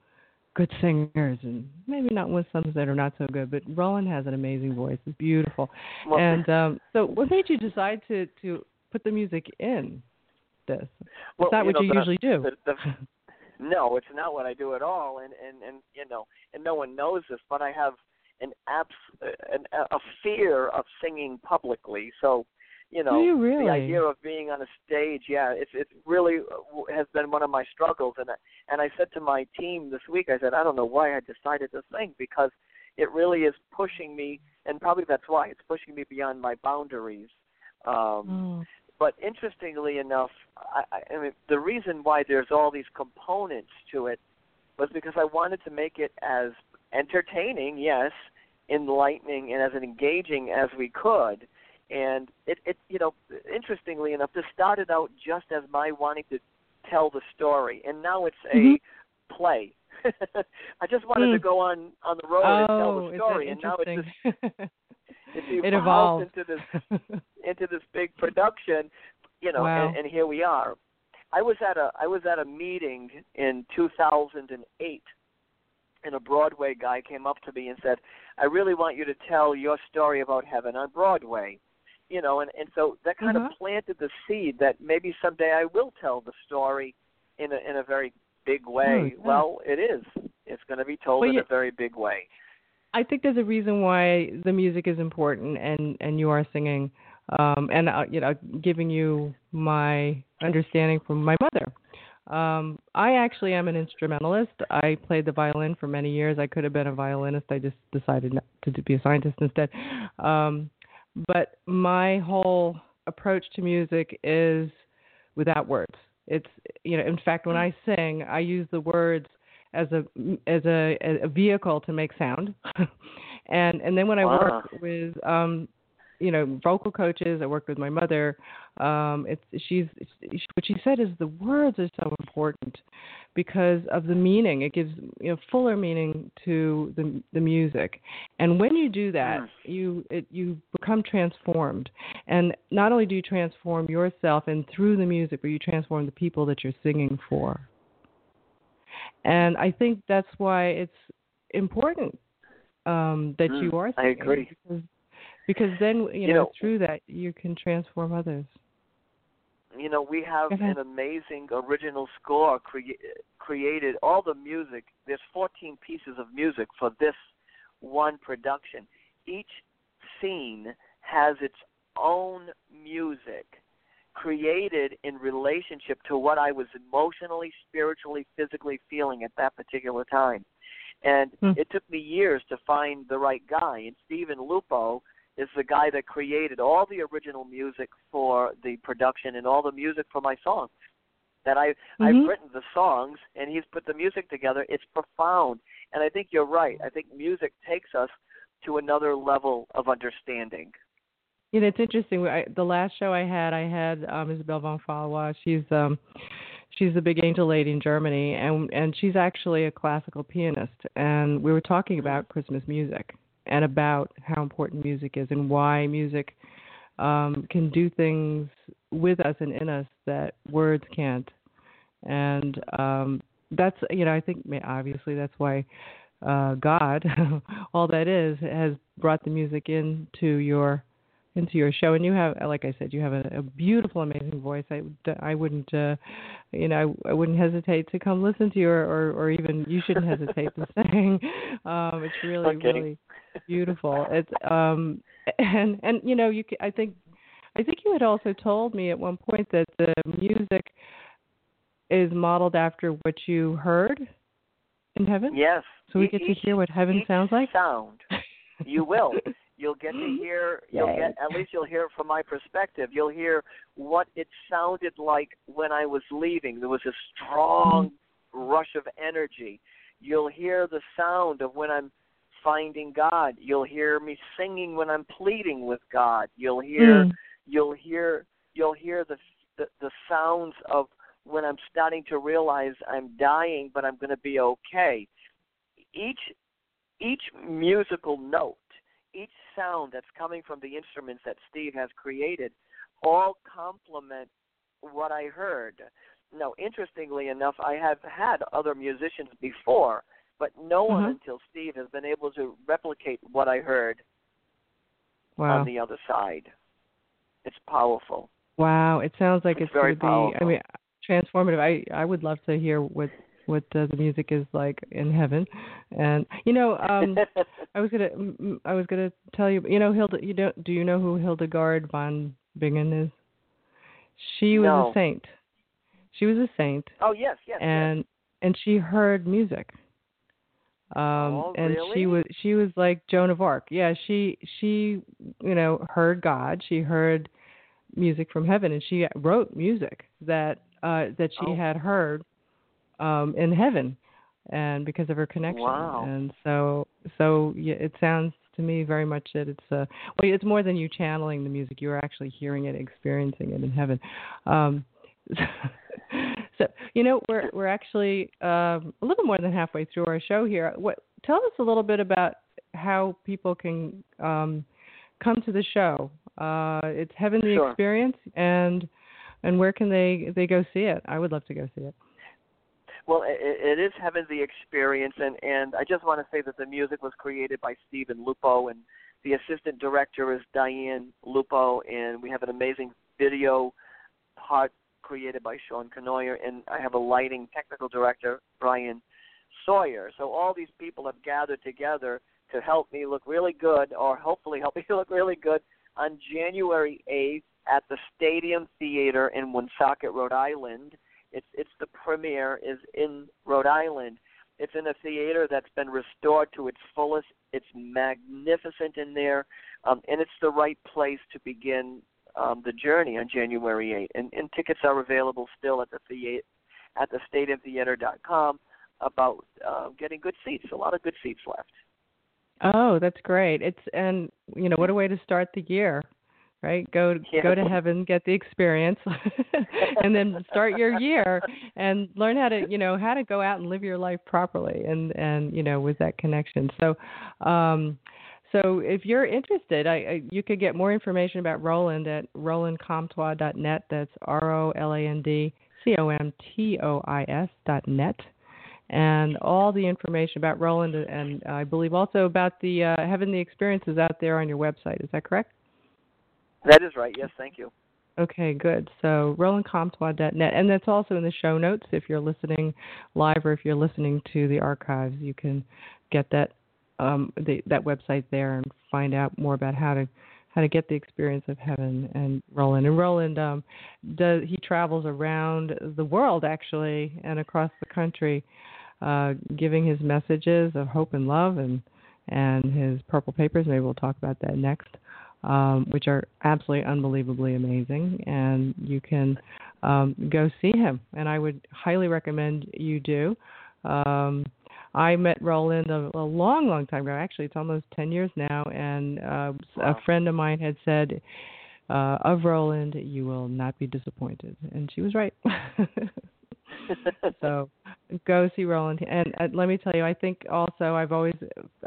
S4: good singers and maybe not with some that are not so good. But Roland has an amazing voice. It's beautiful.
S5: Well,
S4: and um, so, what made you decide to to put the music in this.
S5: Well,
S4: not
S5: you
S4: what
S5: know,
S4: you
S5: the-
S4: usually do.
S5: the, the, no, it's not what I do at all, and and and you know, and no one knows this, but I have an abs an, a fear of singing publicly. So, you know,
S4: you really?
S5: the idea of being on a stage, yeah, it's it really uh, has been one of my struggles. And I, and I said to my team this week, I said, I don't know why I decided to sing because it really is pushing me, and probably that's why it's pushing me beyond my boundaries. Um,
S4: Oh.
S5: but interestingly enough, I I mean, the reason why there's all these components to it was because I wanted to make it as entertaining, yes, enlightening, and as engaging as we could. And it, it, you know, interestingly enough, this started out just as my wanting to tell the story, and now it's a
S4: Mhm.
S5: play. I just wanted to
S4: Mm.
S5: go on on the road and tell
S4: oh,
S5: the story, and now it's just it's
S4: it
S5: evolved
S4: evolved.
S5: into this into this big production, you know,
S4: Wow.
S5: and, and here we are. I was at a I was at a meeting in 2008, and a Broadway guy came up to me and said, "I really want you to tell your story about heaven on Broadway." You know, and and so that kind
S4: Mhm.
S5: of planted the seed that maybe someday I will tell the story in a in a very big way.
S4: yeah.
S5: Well, it is. It's going to be told
S4: Well,
S5: in
S4: you-
S5: a very big way.
S4: I think there's a reason why the music is important, and and you are singing, um, and uh, you know, giving you my understanding from my mother. Um, I actually am an instrumentalist. I played the violin for many years. I could have been a violinist. I just decided not to be a scientist instead. Um, but my whole approach to music is without words. It's you know, in fact, when I sing, I use the words as a as a, a vehicle to make sound, and and then when I work with um, you know vocal coaches, I work with my mother. Um, it's she's what she said is the words are so important because of the meaning. It gives you know fuller meaning to the the music, and when you do that, you it, you become transformed. And not only do you transform yourself and through the music, but you transform the people that you're singing for. And I think that's why it's important um, that
S5: Mm,
S4: you are.
S5: I agree.
S4: Because, because then you,
S5: You
S4: know,
S5: know-
S4: through that you can transform others.
S5: you know we have an amazing original score crea- created all the music there's 14 pieces of music for this one production each scene has its own music created in relationship to what i was emotionally spiritually physically feeling at that particular time and
S4: Hmm.
S5: it took me years to find the right guy and Stephen Lupo is the guy that created all the original music for the production and all the music for my songs. That I
S4: Mhm.
S5: I've written the songs and he's put the music together. It's profound, and I think you're right. I think music takes us to another level of understanding.
S4: You know, it's interesting. I, the last show I had, I had um, Isabelle von Fallois. She's um, she's a big angel lady in Germany, and and she's actually a classical pianist. And we were talking about Christmas music and about how important music is and why music um, can do things with us and in us that words can't. And um, that's you know, I think obviously that's why uh, God, all that is, has brought the music into your into your show. And you have, like I said, you have a, a beautiful, amazing voice. I I wouldn't, uh, you know, I, I wouldn't hesitate to come listen to you, or or, or even you shouldn't hesitate to sing. Um, it's really
S5: Okay.
S4: really beautiful. It's um and and you know you ca- I think I think you had also told me at one point that the music is modeled after what you heard in heaven.
S5: Yes.
S4: So we get to hear what heaven sounds like.
S5: Sound. You will. You'll get to hear. You'll
S4: Yay.
S5: get. At least you'll hear from my perspective. You'll hear what it sounded like when I was leaving. There was a strong rush of energy. You'll hear the sound of when I'm finding God. You'll hear me singing when I'm pleading with God. You'll hear.
S4: Mm.
S5: You'll hear. You'll hear the the, the sounds of when I'm starting to realize I'm dying, but I'm going to be okay. Each each musical note, each sound that's coming from the instruments that Steve has created, all complement what I heard. Now, interestingly enough, I have had other musicians before, but no one
S4: Mhm.
S5: until Steve has been able to replicate what I heard
S4: Wow.
S5: on the other side. It's powerful.
S4: Wow, it sounds like
S5: It's
S4: it's,
S5: very
S4: going to be. I mean, transformative. I I would love to hear what what uh, the music is like in heaven, and you know, um, I was gonna I was gonna tell you. You know, Hilda. You don't. Do you know who Hildegard von Bingen is? She was
S5: No.
S4: a saint. She was a saint,
S5: oh yes, yes, yes.
S4: and and she heard music. Um,
S5: Oh,
S4: and she was she was like Joan of Arc. Yeah, she she you know heard God. She heard music from heaven, and she wrote music that uh that she
S5: Oh.
S4: had heard um in heaven, and because of her connection.
S5: Wow.
S4: And so so yeah, it sounds to me very much that it's uh well it's more than you channeling the music. You're actually hearing it, experiencing it in heaven. Um, so you know we're we're actually um, a little more than halfway through our show here. What tell us a little bit about how people can um, come to the show. Uh, it's Heaven the
S5: Sure.
S4: Experience, and and where can they they go see it? I would love to go see it.
S5: Well, it, it is Heaven the Experience, and, and I just want to say that the music was created by Stephen Lupo, and the assistant director is Diane Lupo, and we have an amazing video part created by Sean Canoyer, and I have a lighting technical director, Brian Sawyer. So all these people have gathered together to help me look really good, or hopefully help me look really good, on January 8th at the Stadium Theater in Woonsocket, Rhode Island. It's it's the premiere is in Rhode Island. It's in a theater that's been restored to its fullest. It's magnificent in there, um, and it's the right place to begin um, the journey on January 8th. And, and tickets are available still at the theater at the stadiumtheater.com about uh, getting good seats. A lot of good seats left.
S4: Oh, that's great. It's and you know what a way to start the year, right? Go
S5: Yeah.
S4: go to heaven, get the experience, and then start your year and learn how to you know how to go out and live your life properly and and you know with that connection. So, um, so if you're interested, I, I you could get more information about Roland at rolandcomtois.net. That's R O L A N D C O M T O I S dot net and all the information about Roland and I believe also about the uh, Heaven the Experiences out there on your website. Is that correct?
S5: That is right. Yes, thank you.
S4: Okay, good. So RolandComtois.net, and that's also in the show notes. If you're listening live or if you're listening to the archives, you can get that um, the, that website there and find out more about how to how to get the experience of heaven and Roland. And Roland, um, does he travels around the world actually and across the country, uh, giving his messages of hope and love and and his purple papers. Maybe we'll talk about that next um, which are absolutely unbelievably amazing. And you can um, go see him, and I would highly recommend you do. Um, I met Roland a, a long, long time ago. Actually, it's almost 10 years now. And uh, a friend of mine had said, uh, of Roland, you will not be disappointed. And she was right. so go see Roland. And uh, let me tell you, I think also I've always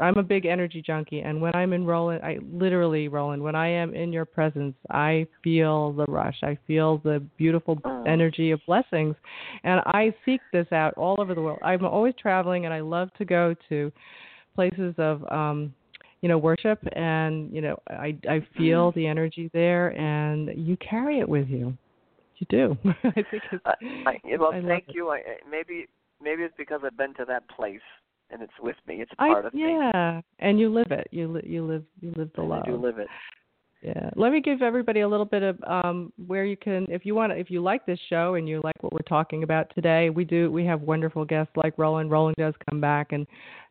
S4: I'm a big energy junkie, and when I'm in Roland, I literally Roland. When I am in your presence, I feel the rush. I feel the beautiful energy of blessings, and I seek this out all over the world. I'm always traveling, and I love to go to places of um you know worship and you know i i feel the energy there and you carry it with you you do i think it's
S5: Uh, I, well,
S4: I
S5: thank you. I- maybe maybe it's because I've been to that place and it's with me. It's a
S4: I,
S5: part of me.
S4: yeah, and you live it. You li- you live you live the
S5: and
S4: love.
S5: I do live it.
S4: Yeah. Let me give everybody a little bit of um, where you can, if you want, to, if you like this show and you like what we're talking about today, we do. We have wonderful guests like Roland. Roland does come back and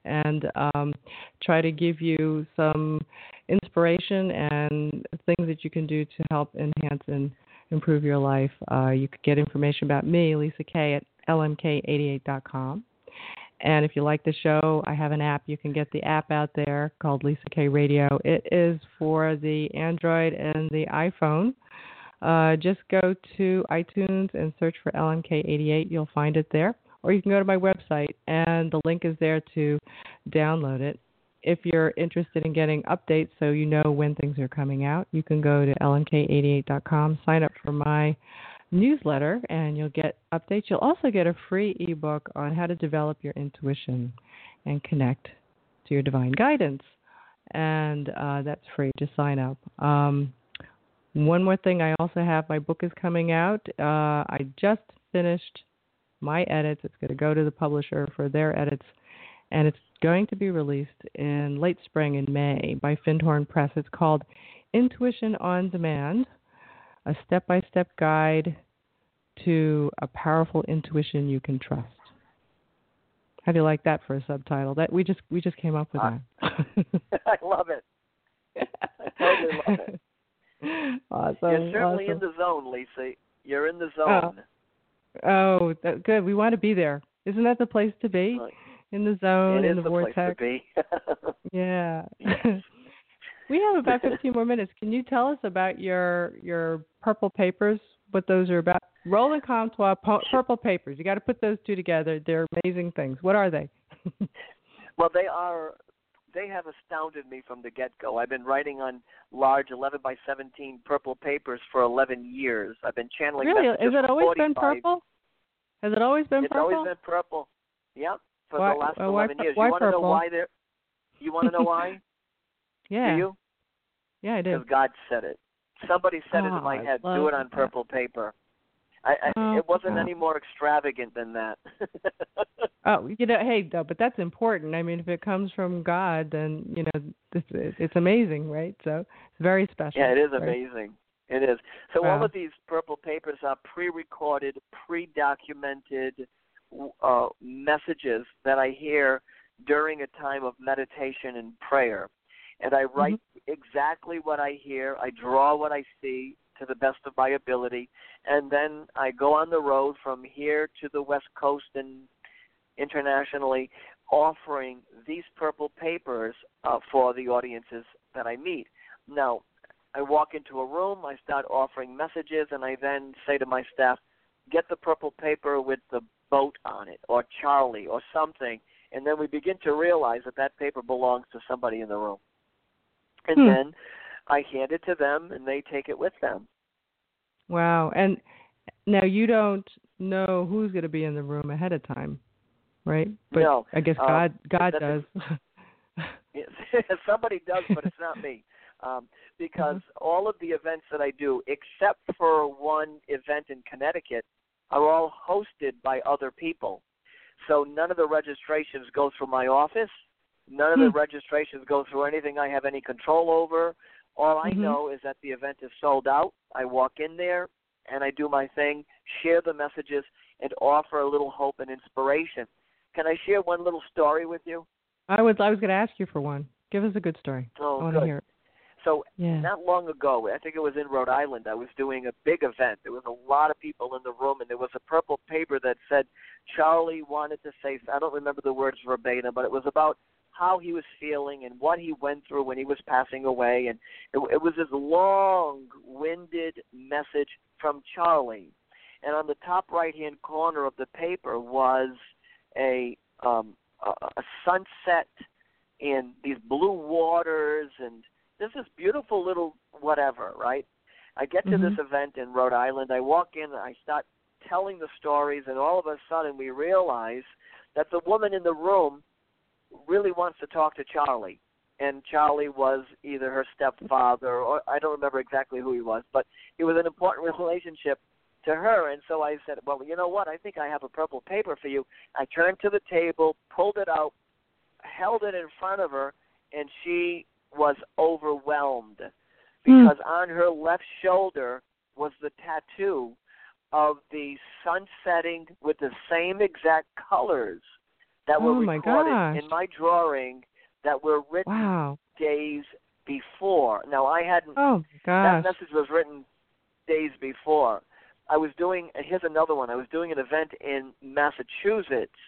S4: and um, try to give you some inspiration and things that you can do to help enhance and improve your life. Uh, you could get information about me, Lisa K, at lmk88.com. And if you like the show, I have an app. You can get the app out there called Lisa K Radio. It is for the Android and the iPhone. Uh, just go to iTunes and search for LMK88. You'll find it there. Or you can go to my website, and the link is there to download it. If you're interested in getting updates so you know when things are coming out, you can go to lmk88.com, sign up for my newsletter and you'll get updates. You'll also get a free ebook on how to develop your intuition and connect to your divine guidance. And uh, that's free. to sign up. Um, One more thing I also have my book is coming out. Uh, I just finished my edits. It's going to go to the publisher for their edits, and it's going to be released in late spring in May by Findhorn Press. It's called Intuition on Demand A Step by Step Guide to a Powerful Intuition You Can Trust. How do you like that for a subtitle? That we just we just came up with
S5: Uh,
S4: that.
S5: I love it. I totally love it.
S4: Awesome.
S5: You're certainly
S4: awesome.
S5: in the zone, Lisa. You're in the
S4: Oh,
S5: zone.
S4: Oh, that, good. We want to be there. Isn't that the place to be? In the zone,
S5: it
S4: in the,
S5: the
S4: vortex.
S5: place to be.
S4: Yeah.
S5: Yes.
S4: We have about 15 more minutes. Can you tell us about your your purple papers? What those are about? Roland Comtois purple papers. You got to put those two together. They're amazing things. What are they?
S5: well, they are. They have astounded me from the get-go. I've been writing on large 11 by 17 purple papers for 11 years. I've been channeling
S4: really? Has it always been purple? Has it always been
S5: it's
S4: purple?
S5: always been purple. Yep, for
S4: Why-
S5: the last
S4: uh, why
S5: 11
S4: pur-
S5: years.
S4: why
S5: you want to know
S4: purple?
S5: why they're? You want to know why?
S4: yeah.
S5: Do you?
S4: Yeah, I do.
S5: Because God said it. Somebody said it
S4: Oh,
S5: in my
S4: I
S5: head. Do it on
S4: that.
S5: purple paper. I, I
S4: Oh,
S5: it wasn't any more extravagant than that.
S4: Oh, you know, hey, though, but that's important. I mean, if it comes from God, then you know, it's, it's amazing, right? So it's very special.
S5: yeah, it is
S4: Very-
S5: amazing. It is. So
S4: Wow.
S5: all of these purple papers are pre-recorded, pre-documented uh, messages that I hear during a time of meditation and prayer. And I write exactly what I hear. I draw what I see to the best of my ability, and then I go on the road from here to the West Coast and internationally, offering these purple papers uh, for the audiences that I meet. Now, I walk into a room, I start offering messages, and I then say to my staff, get the purple paper with the boat on it, or Charlie, or something. And then we begin to realize that that paper belongs to somebody in the room. And
S4: Hmm.
S5: then I hand it to them, and they take it with them.
S4: Wow. And now you don't know who's going to be in the room ahead of time, right? But
S5: No,
S4: I guess God God does.
S5: somebody does, but it's not me. Um, because all of the events that I do, except for one event in Connecticut, are all hosted by other people. So none of the registrations go through my office. None of the
S4: Hmm.
S5: registrations go through anything I have any control over. All I
S4: Mhm.
S5: know is that the event is sold out. I walk in there and I do my thing, share the messages, and offer a little hope and inspiration. Can I share one little story with you?
S4: I was I was going to ask you for one. Give us a good story.
S5: Oh,
S4: I want to hear it.
S5: So
S4: Yeah.
S5: not long ago, I think it was in Rhode Island, I was doing a big event. There was a lot of people in the room, and there was a purple paper that said Charlie wanted to say, I don't remember the words verbatim, but it was about how he was feeling and what he went through when he was passing away. And it, it was this long winded message from Charlie. And on the top right hand corner of the paper was a, um, a, a sunset and these blue waters and there's this beautiful little whatever, right? I get to this
S4: Mhm.
S5: event in Rhode Island. I walk in and I start telling the stories, and all of a sudden we realize that the woman in the room really wants to talk to Charlie. And Charlie was either her stepfather or I don't remember exactly who he was, but it was an important relationship to her. And so I said, Well, you know what? I think I have a purple paper for you. I turned to the table, pulled it out, held it in front of her, and she was overwhelmed hmm. because on her left shoulder was the tattoo of the sun setting with the same exact colors that were
S4: Oh,
S5: recorded
S4: gosh.
S5: in my drawing that were written
S4: Wow.
S5: days before. Now I hadn't
S4: Oh my
S5: that message was written days before. I was doing here's another one. I was doing an event in Massachusetts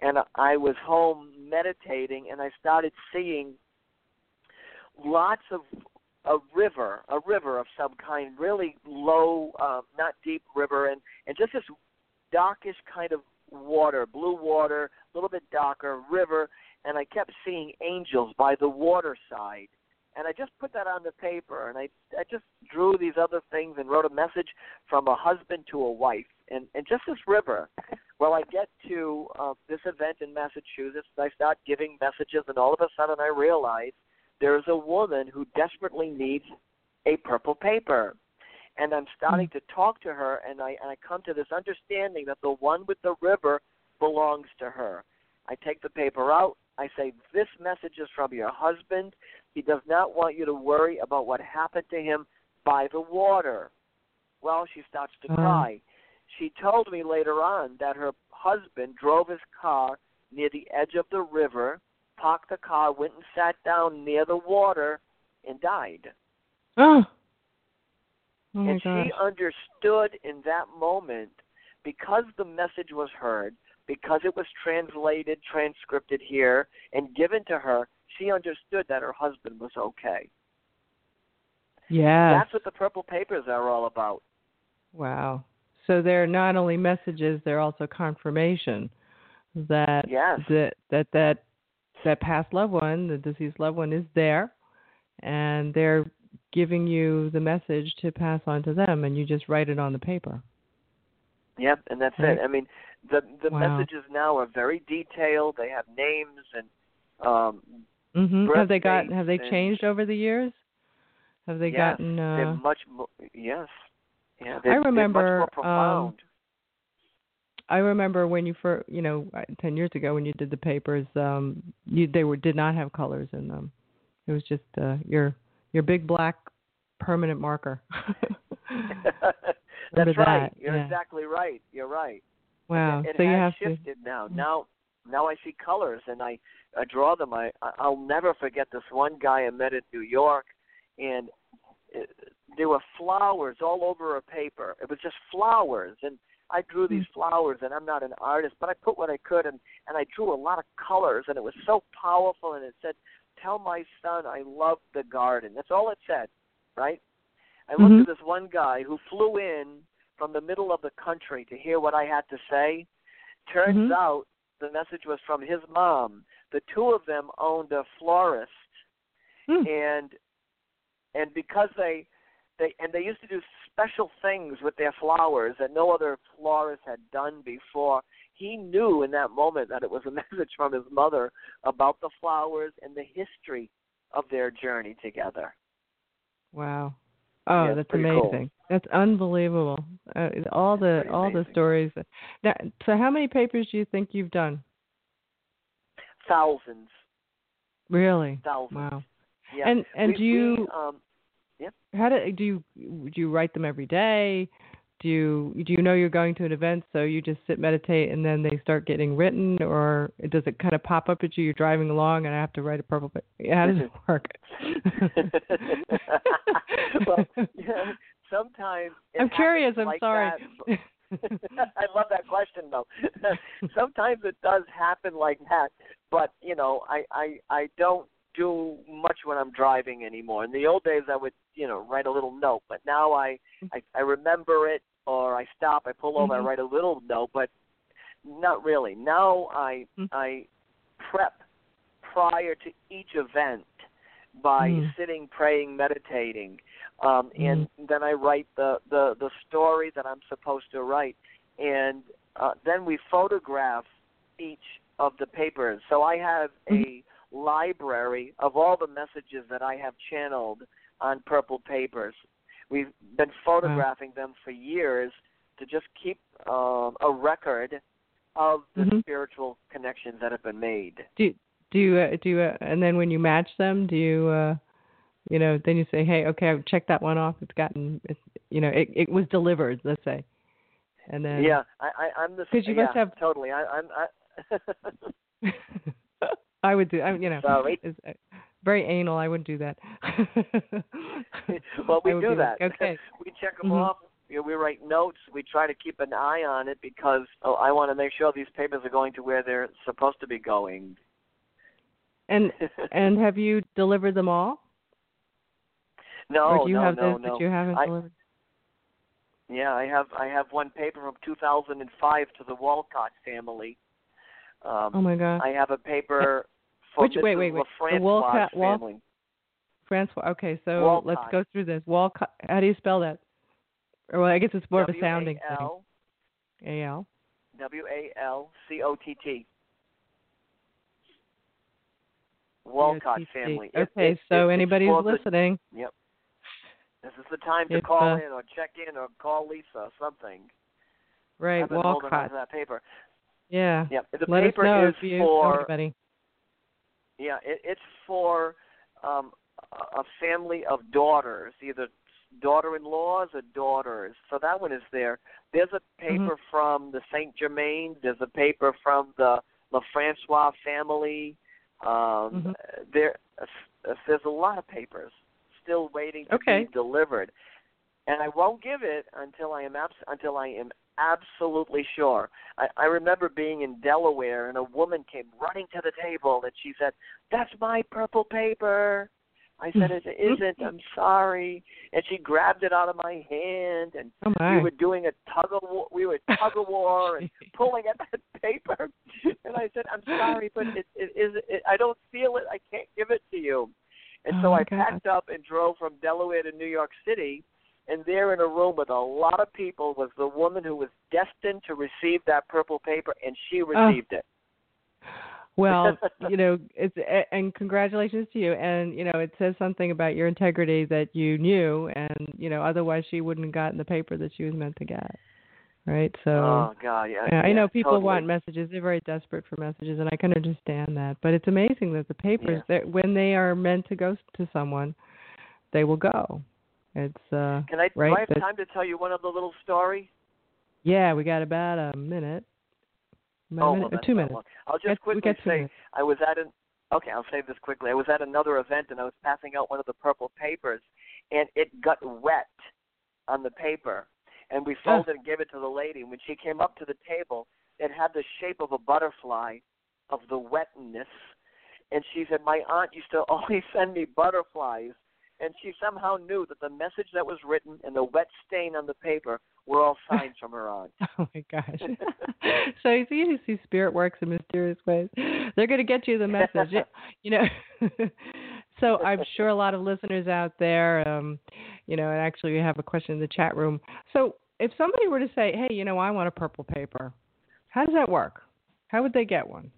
S5: and I was home meditating and I started seeing lots of a river, a river of some kind, really low, um, not deep river, and and just this darkish kind of water, blue water, a little bit darker river, and I kept seeing angels by the water side, and I just put that on the paper, and I I just drew these other things and wrote a message from a husband to a wife, and and just this river. Well, I get to uh, this event in Massachusetts, and I start giving messages, and all of a sudden I realize there's a woman who desperately needs a purple paper. And I'm starting to talk to her, and I and I come to this understanding that the one with the river belongs to her. I take the paper out. I say, This message is from your husband. He does not want you to worry about what happened to him by the water. Well, she starts to
S4: Oh.
S5: cry. She told me later on that her husband drove his car near the edge of the river, parked the car, went and sat down near the water, and died.
S4: Oh. Oh.
S5: And
S4: gosh.
S5: she understood in that moment because the message was heard, because it was translated, transcripted here, and given to her, she understood that her husband was okay.
S4: Yeah.
S5: That's what the purple papers are all about.
S4: Wow. So they're not only messages, they're also confirmation that
S5: Yes.
S4: that that that that past loved one, the deceased loved one, is there, and they're giving you the message to pass on to them, and you just write it on the paper.
S5: Yep, and that's
S4: Right.
S5: it. I mean, the the
S4: Wow.
S5: messages now are very detailed. They have names and um
S4: hmm Have they got? Have they changed over the years? Have they
S5: yes,
S4: gotten?
S5: they're
S4: Uh,
S5: much more yes. Yeah,
S4: I
S5: they're,
S4: remember,
S5: they're
S4: um. I remember when you first, you know, ten years ago when you did the papers, um, you they were did not have colors in them. It was just uh, your your big black permanent marker.
S5: That's right.
S4: that,
S5: You're
S4: yeah.
S5: exactly right. You're right.
S4: wow.
S5: It, it
S4: so you have
S5: shifted now. Now, now I see colors and I, I draw them. I, I'll never forget this one guy I met in New York, and it, there were flowers all over a paper. It was just flowers, and I drew these
S4: Hmm.
S5: flowers. And I'm not an artist, but I put what I could, and and I drew a lot of colors, and it was so powerful. And it said, "Tell my son I love the garden." That's all it said, right? I looked
S4: Mhm.
S5: at this one guy who flew in from the middle of the country to hear what I had to say. Turns
S4: Mhm.
S5: out the message was from his mom. The two of them owned a florist,
S4: Hmm.
S5: and and because they they and they used to do special things with their flowers that no other florist had done before. He knew in that moment that it was a message from his mother about the flowers and the history of their journey together.
S4: Wow. Oh,
S5: Yeah,
S4: that's
S5: pretty cool.
S4: amazing. That's unbelievable. Uh, all the all the stories. Now, so how many papers do you think you've done?
S5: Thousands,
S4: Really?
S5: thousands.
S4: Wow.
S5: Yeah.
S4: And and
S5: we,
S4: do you
S5: we, um,
S4: how do do you do you write them every day? Do you do you know you're going to an event so you just sit meditate and then they start getting written or does it kind of pop up at you you're driving along and I have to write a purple paper? How does it mm-hmm. work?
S5: well, yeah, sometimes
S4: I'm curious, I'm
S5: like
S4: sorry.
S5: I love that question though. sometimes it does happen like that, but you know, I I I don't do much when I'm driving anymore. In the old days, I would you know write a little note, but now I mm-hmm. I, I remember it or I stop, I pull over,
S4: Mhm.
S5: I write a little note, but not really. Now I
S4: Mm.
S5: I prep prior to each event by
S4: Mm.
S5: sitting, praying, meditating, um, and
S4: Mm-hmm.
S5: then I write the, the the story that I'm supposed to write, and uh, then we photograph each of the papers. So I have
S4: Mm-hmm.
S5: a library of all the messages that I have channeled on purple papers. We've been photographing them for years to just keep um, a record of the
S4: Mhm.
S5: spiritual connections that have been made.
S4: do do you uh, do you, uh, and then when you match them do you uh you know then you say hey okay I've checked that one off it's gotten it's, you know it it was delivered let's say and then
S5: yeah, I, I, I'm the
S4: 'Cause you
S5: yeah,
S4: must have-
S5: totally. I, I'm. I,
S4: I would do. I, you know,
S5: Sorry.
S4: Very anal. I wouldn't do that.
S5: well, we do that.
S4: like, okay.
S5: we check them
S4: Mhm.
S5: off. You know, we write notes. We try to keep an eye on it because oh, I want to make sure these papers are going to where they're supposed to be going.
S4: And and have you delivered them all?
S5: no,
S4: or do you
S5: no,
S4: have
S5: no,
S4: those
S5: no.
S4: that you haven't
S5: I-
S4: delivered?
S5: Yeah, I have. I have one paper from 2005 to the Walcott family. Um,
S4: Oh my God,
S5: I have a paper for
S4: Which-
S5: Mrs.
S4: wait, wait, wait. The Walcott- Wal-
S5: family.
S4: Francois. Okay, so
S5: Walcott.
S4: let's go through this. Walcott. How do you spell that? Or well, I guess it's more of a sounding thing.
S5: W-A-L,
S4: A L.
S5: W A L C O T T. Walcott
S4: C-O-T-T.
S5: family.
S4: Okay,
S5: it-
S4: so
S5: it- it's
S4: anybody
S5: for
S4: who's
S5: the-
S4: listening,
S5: Yep. This is the time to
S4: If,
S5: call
S4: uh,
S5: in or check in or call Lisa or something.
S4: Right, Walcott.
S5: that paper.
S4: Yeah.
S5: Yeah, the
S4: Let us
S5: paper
S4: know
S5: is
S4: if you
S5: for
S4: anybody.
S5: Yeah, it, it's for um, a family of daughters, either daughter-in-laws or daughters. So that one is there. There's a paper from the Saint Germain. There's a paper from the La Francois family. Um,
S4: Mhm.
S5: There, there's a lot of papers still waiting to
S4: Okay.
S5: be delivered, and I won't give it until I am abs- until I am absolutely sure. I, I remember being in Delaware, and a woman came running to the table, and she said, "That's my purple paper." I said, "It isn't. I'm sorry." And she grabbed it out of my hand, and
S4: Oh my.
S5: we were doing a tug of war. We were tug of war and pulling at that paper. And I said, "I'm sorry, but it, it is. It, I don't feel it. I can't give it to you." And
S4: Oh,
S5: so I
S4: God.
S5: packed up and drove from Delaware to New York City. And there in a room with a lot of people was the woman who was destined to receive that purple paper, and she ah. received it.
S4: Well, you know, it's and congratulations to you. And you know, it says something about your integrity that you knew, and you know, otherwise she wouldn't have gotten the paper that she was meant to get. Right. So.
S5: oh God, yeah.
S4: yeah, I know people
S5: totally.
S4: want messages. They're very desperate for messages, and I can understand that. But it's amazing that the papers, that when they are meant to go to someone, they will go. It's uh,
S5: Can I?
S4: right.
S5: Do I have time to tell you one other little story?
S4: yeah, we got about a minute. About a
S5: oh,
S4: minute
S5: well,
S4: two minutes.
S5: long. I'll just
S4: got-
S5: quickly say
S4: minutes.
S5: I was at an. Okay, I'll say this quickly. I was at another event and I was passing out one of the purple papers, and it got wet on the paper, and we
S4: Ah.
S5: folded and gave it to the lady. And when she came up to the table, it had the shape of a butterfly, of the wetness, and she said, "My aunt used to always send me butterflies." And she somehow knew that the message that was written and the wet stain on the paper were all signs from her aunt.
S4: Oh my gosh. so you see, you see spirit works in mysterious ways. They're going to get you the message. you know. so I'm sure a lot of listeners out there, um, you know, and actually we have a question in the chat room. So if somebody were to say, "Hey, you know, I want a purple paper," how does that work? How would they get one?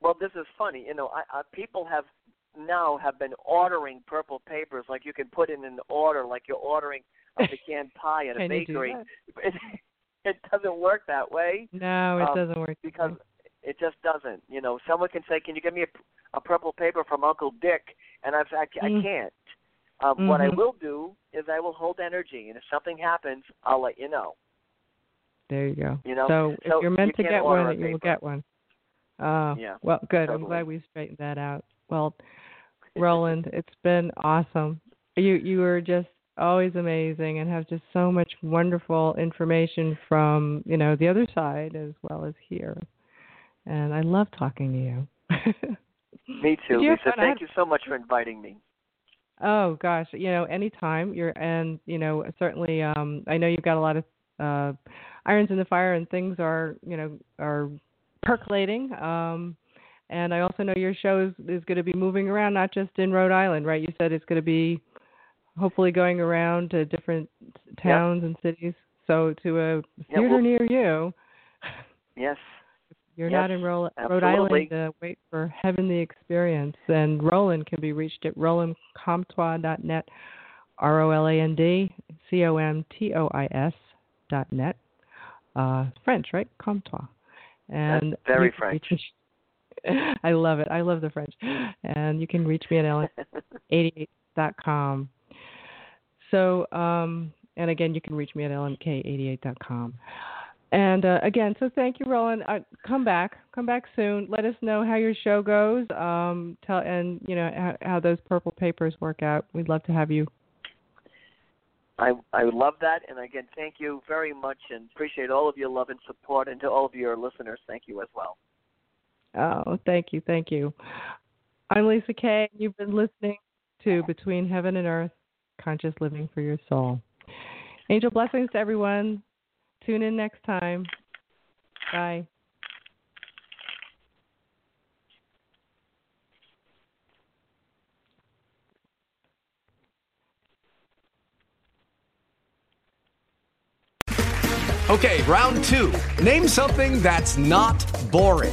S5: Well, this is funny. You know, I, I, people have now have been ordering purple papers like you can put in an order, like you're ordering a pecan pie at a
S4: Can you do
S5: bakery. It, it doesn't work that way
S4: No, it
S5: Um,
S4: doesn't work.
S5: because it just doesn't. You know, someone can say, "Can you give me a, a purple paper from Uncle Dick?" And I've, I, I
S4: Mm.
S5: can't. Um, What I
S4: Mhm.
S5: will do is I will hold energy, and if something happens, I'll let you know.
S4: There you go.
S5: You know,
S4: so,
S5: so
S4: if you're meant
S5: you
S4: to get one, you will get one. Oh,
S5: Yeah,
S4: well, good. I'm glad we straightened that out. Well, Roland, it's been awesome. You you were just always amazing and have just so much wonderful information from you know the other side as well as here. And I love talking to you.
S5: Me too, Lisa. Thank you so much for inviting me.
S4: Oh gosh, you know, anytime you're and you know, certainly um I know you've got a lot of uh irons in the fire and things are, you know, are percolating. Um and I also know your show is, is going to be moving around not just in Rhode Island, right? You said it's going to be hopefully going around to different towns and cities. So to a
S5: Yeah,
S4: theater
S5: well-
S4: near you,
S5: Yes.
S4: you're
S5: Yes,
S4: not in Ro- Rhode. Island. Uh, wait for Heaven the Experience. And Roland can be reached at rolandcomtois.net, R O L A N D C O M T O I S dot net. Uh, French, right? Comtois. And
S5: That's very French.
S4: reach I love it. I love the French. And you can reach me at lm88.com. So, um, and again, you can reach me at lmk88.com. And uh, again, so thank you, Roland. Uh, come back, come back soon. Let us know how your show goes. Um, tell and you know how, how those purple papers work out. We'd love to have you.
S5: I I love that, and again, thank you very much, and appreciate all of your love and support, and to all of your listeners, thank you as well.
S4: Oh, thank you, thank you. I'm Lisa K. You've been listening to Between Heaven and Earth: Conscious Living for Your Soul. Angel blessings to everyone. Tune in next time. Bye.
S6: Okay, round two. Name something that's not boring.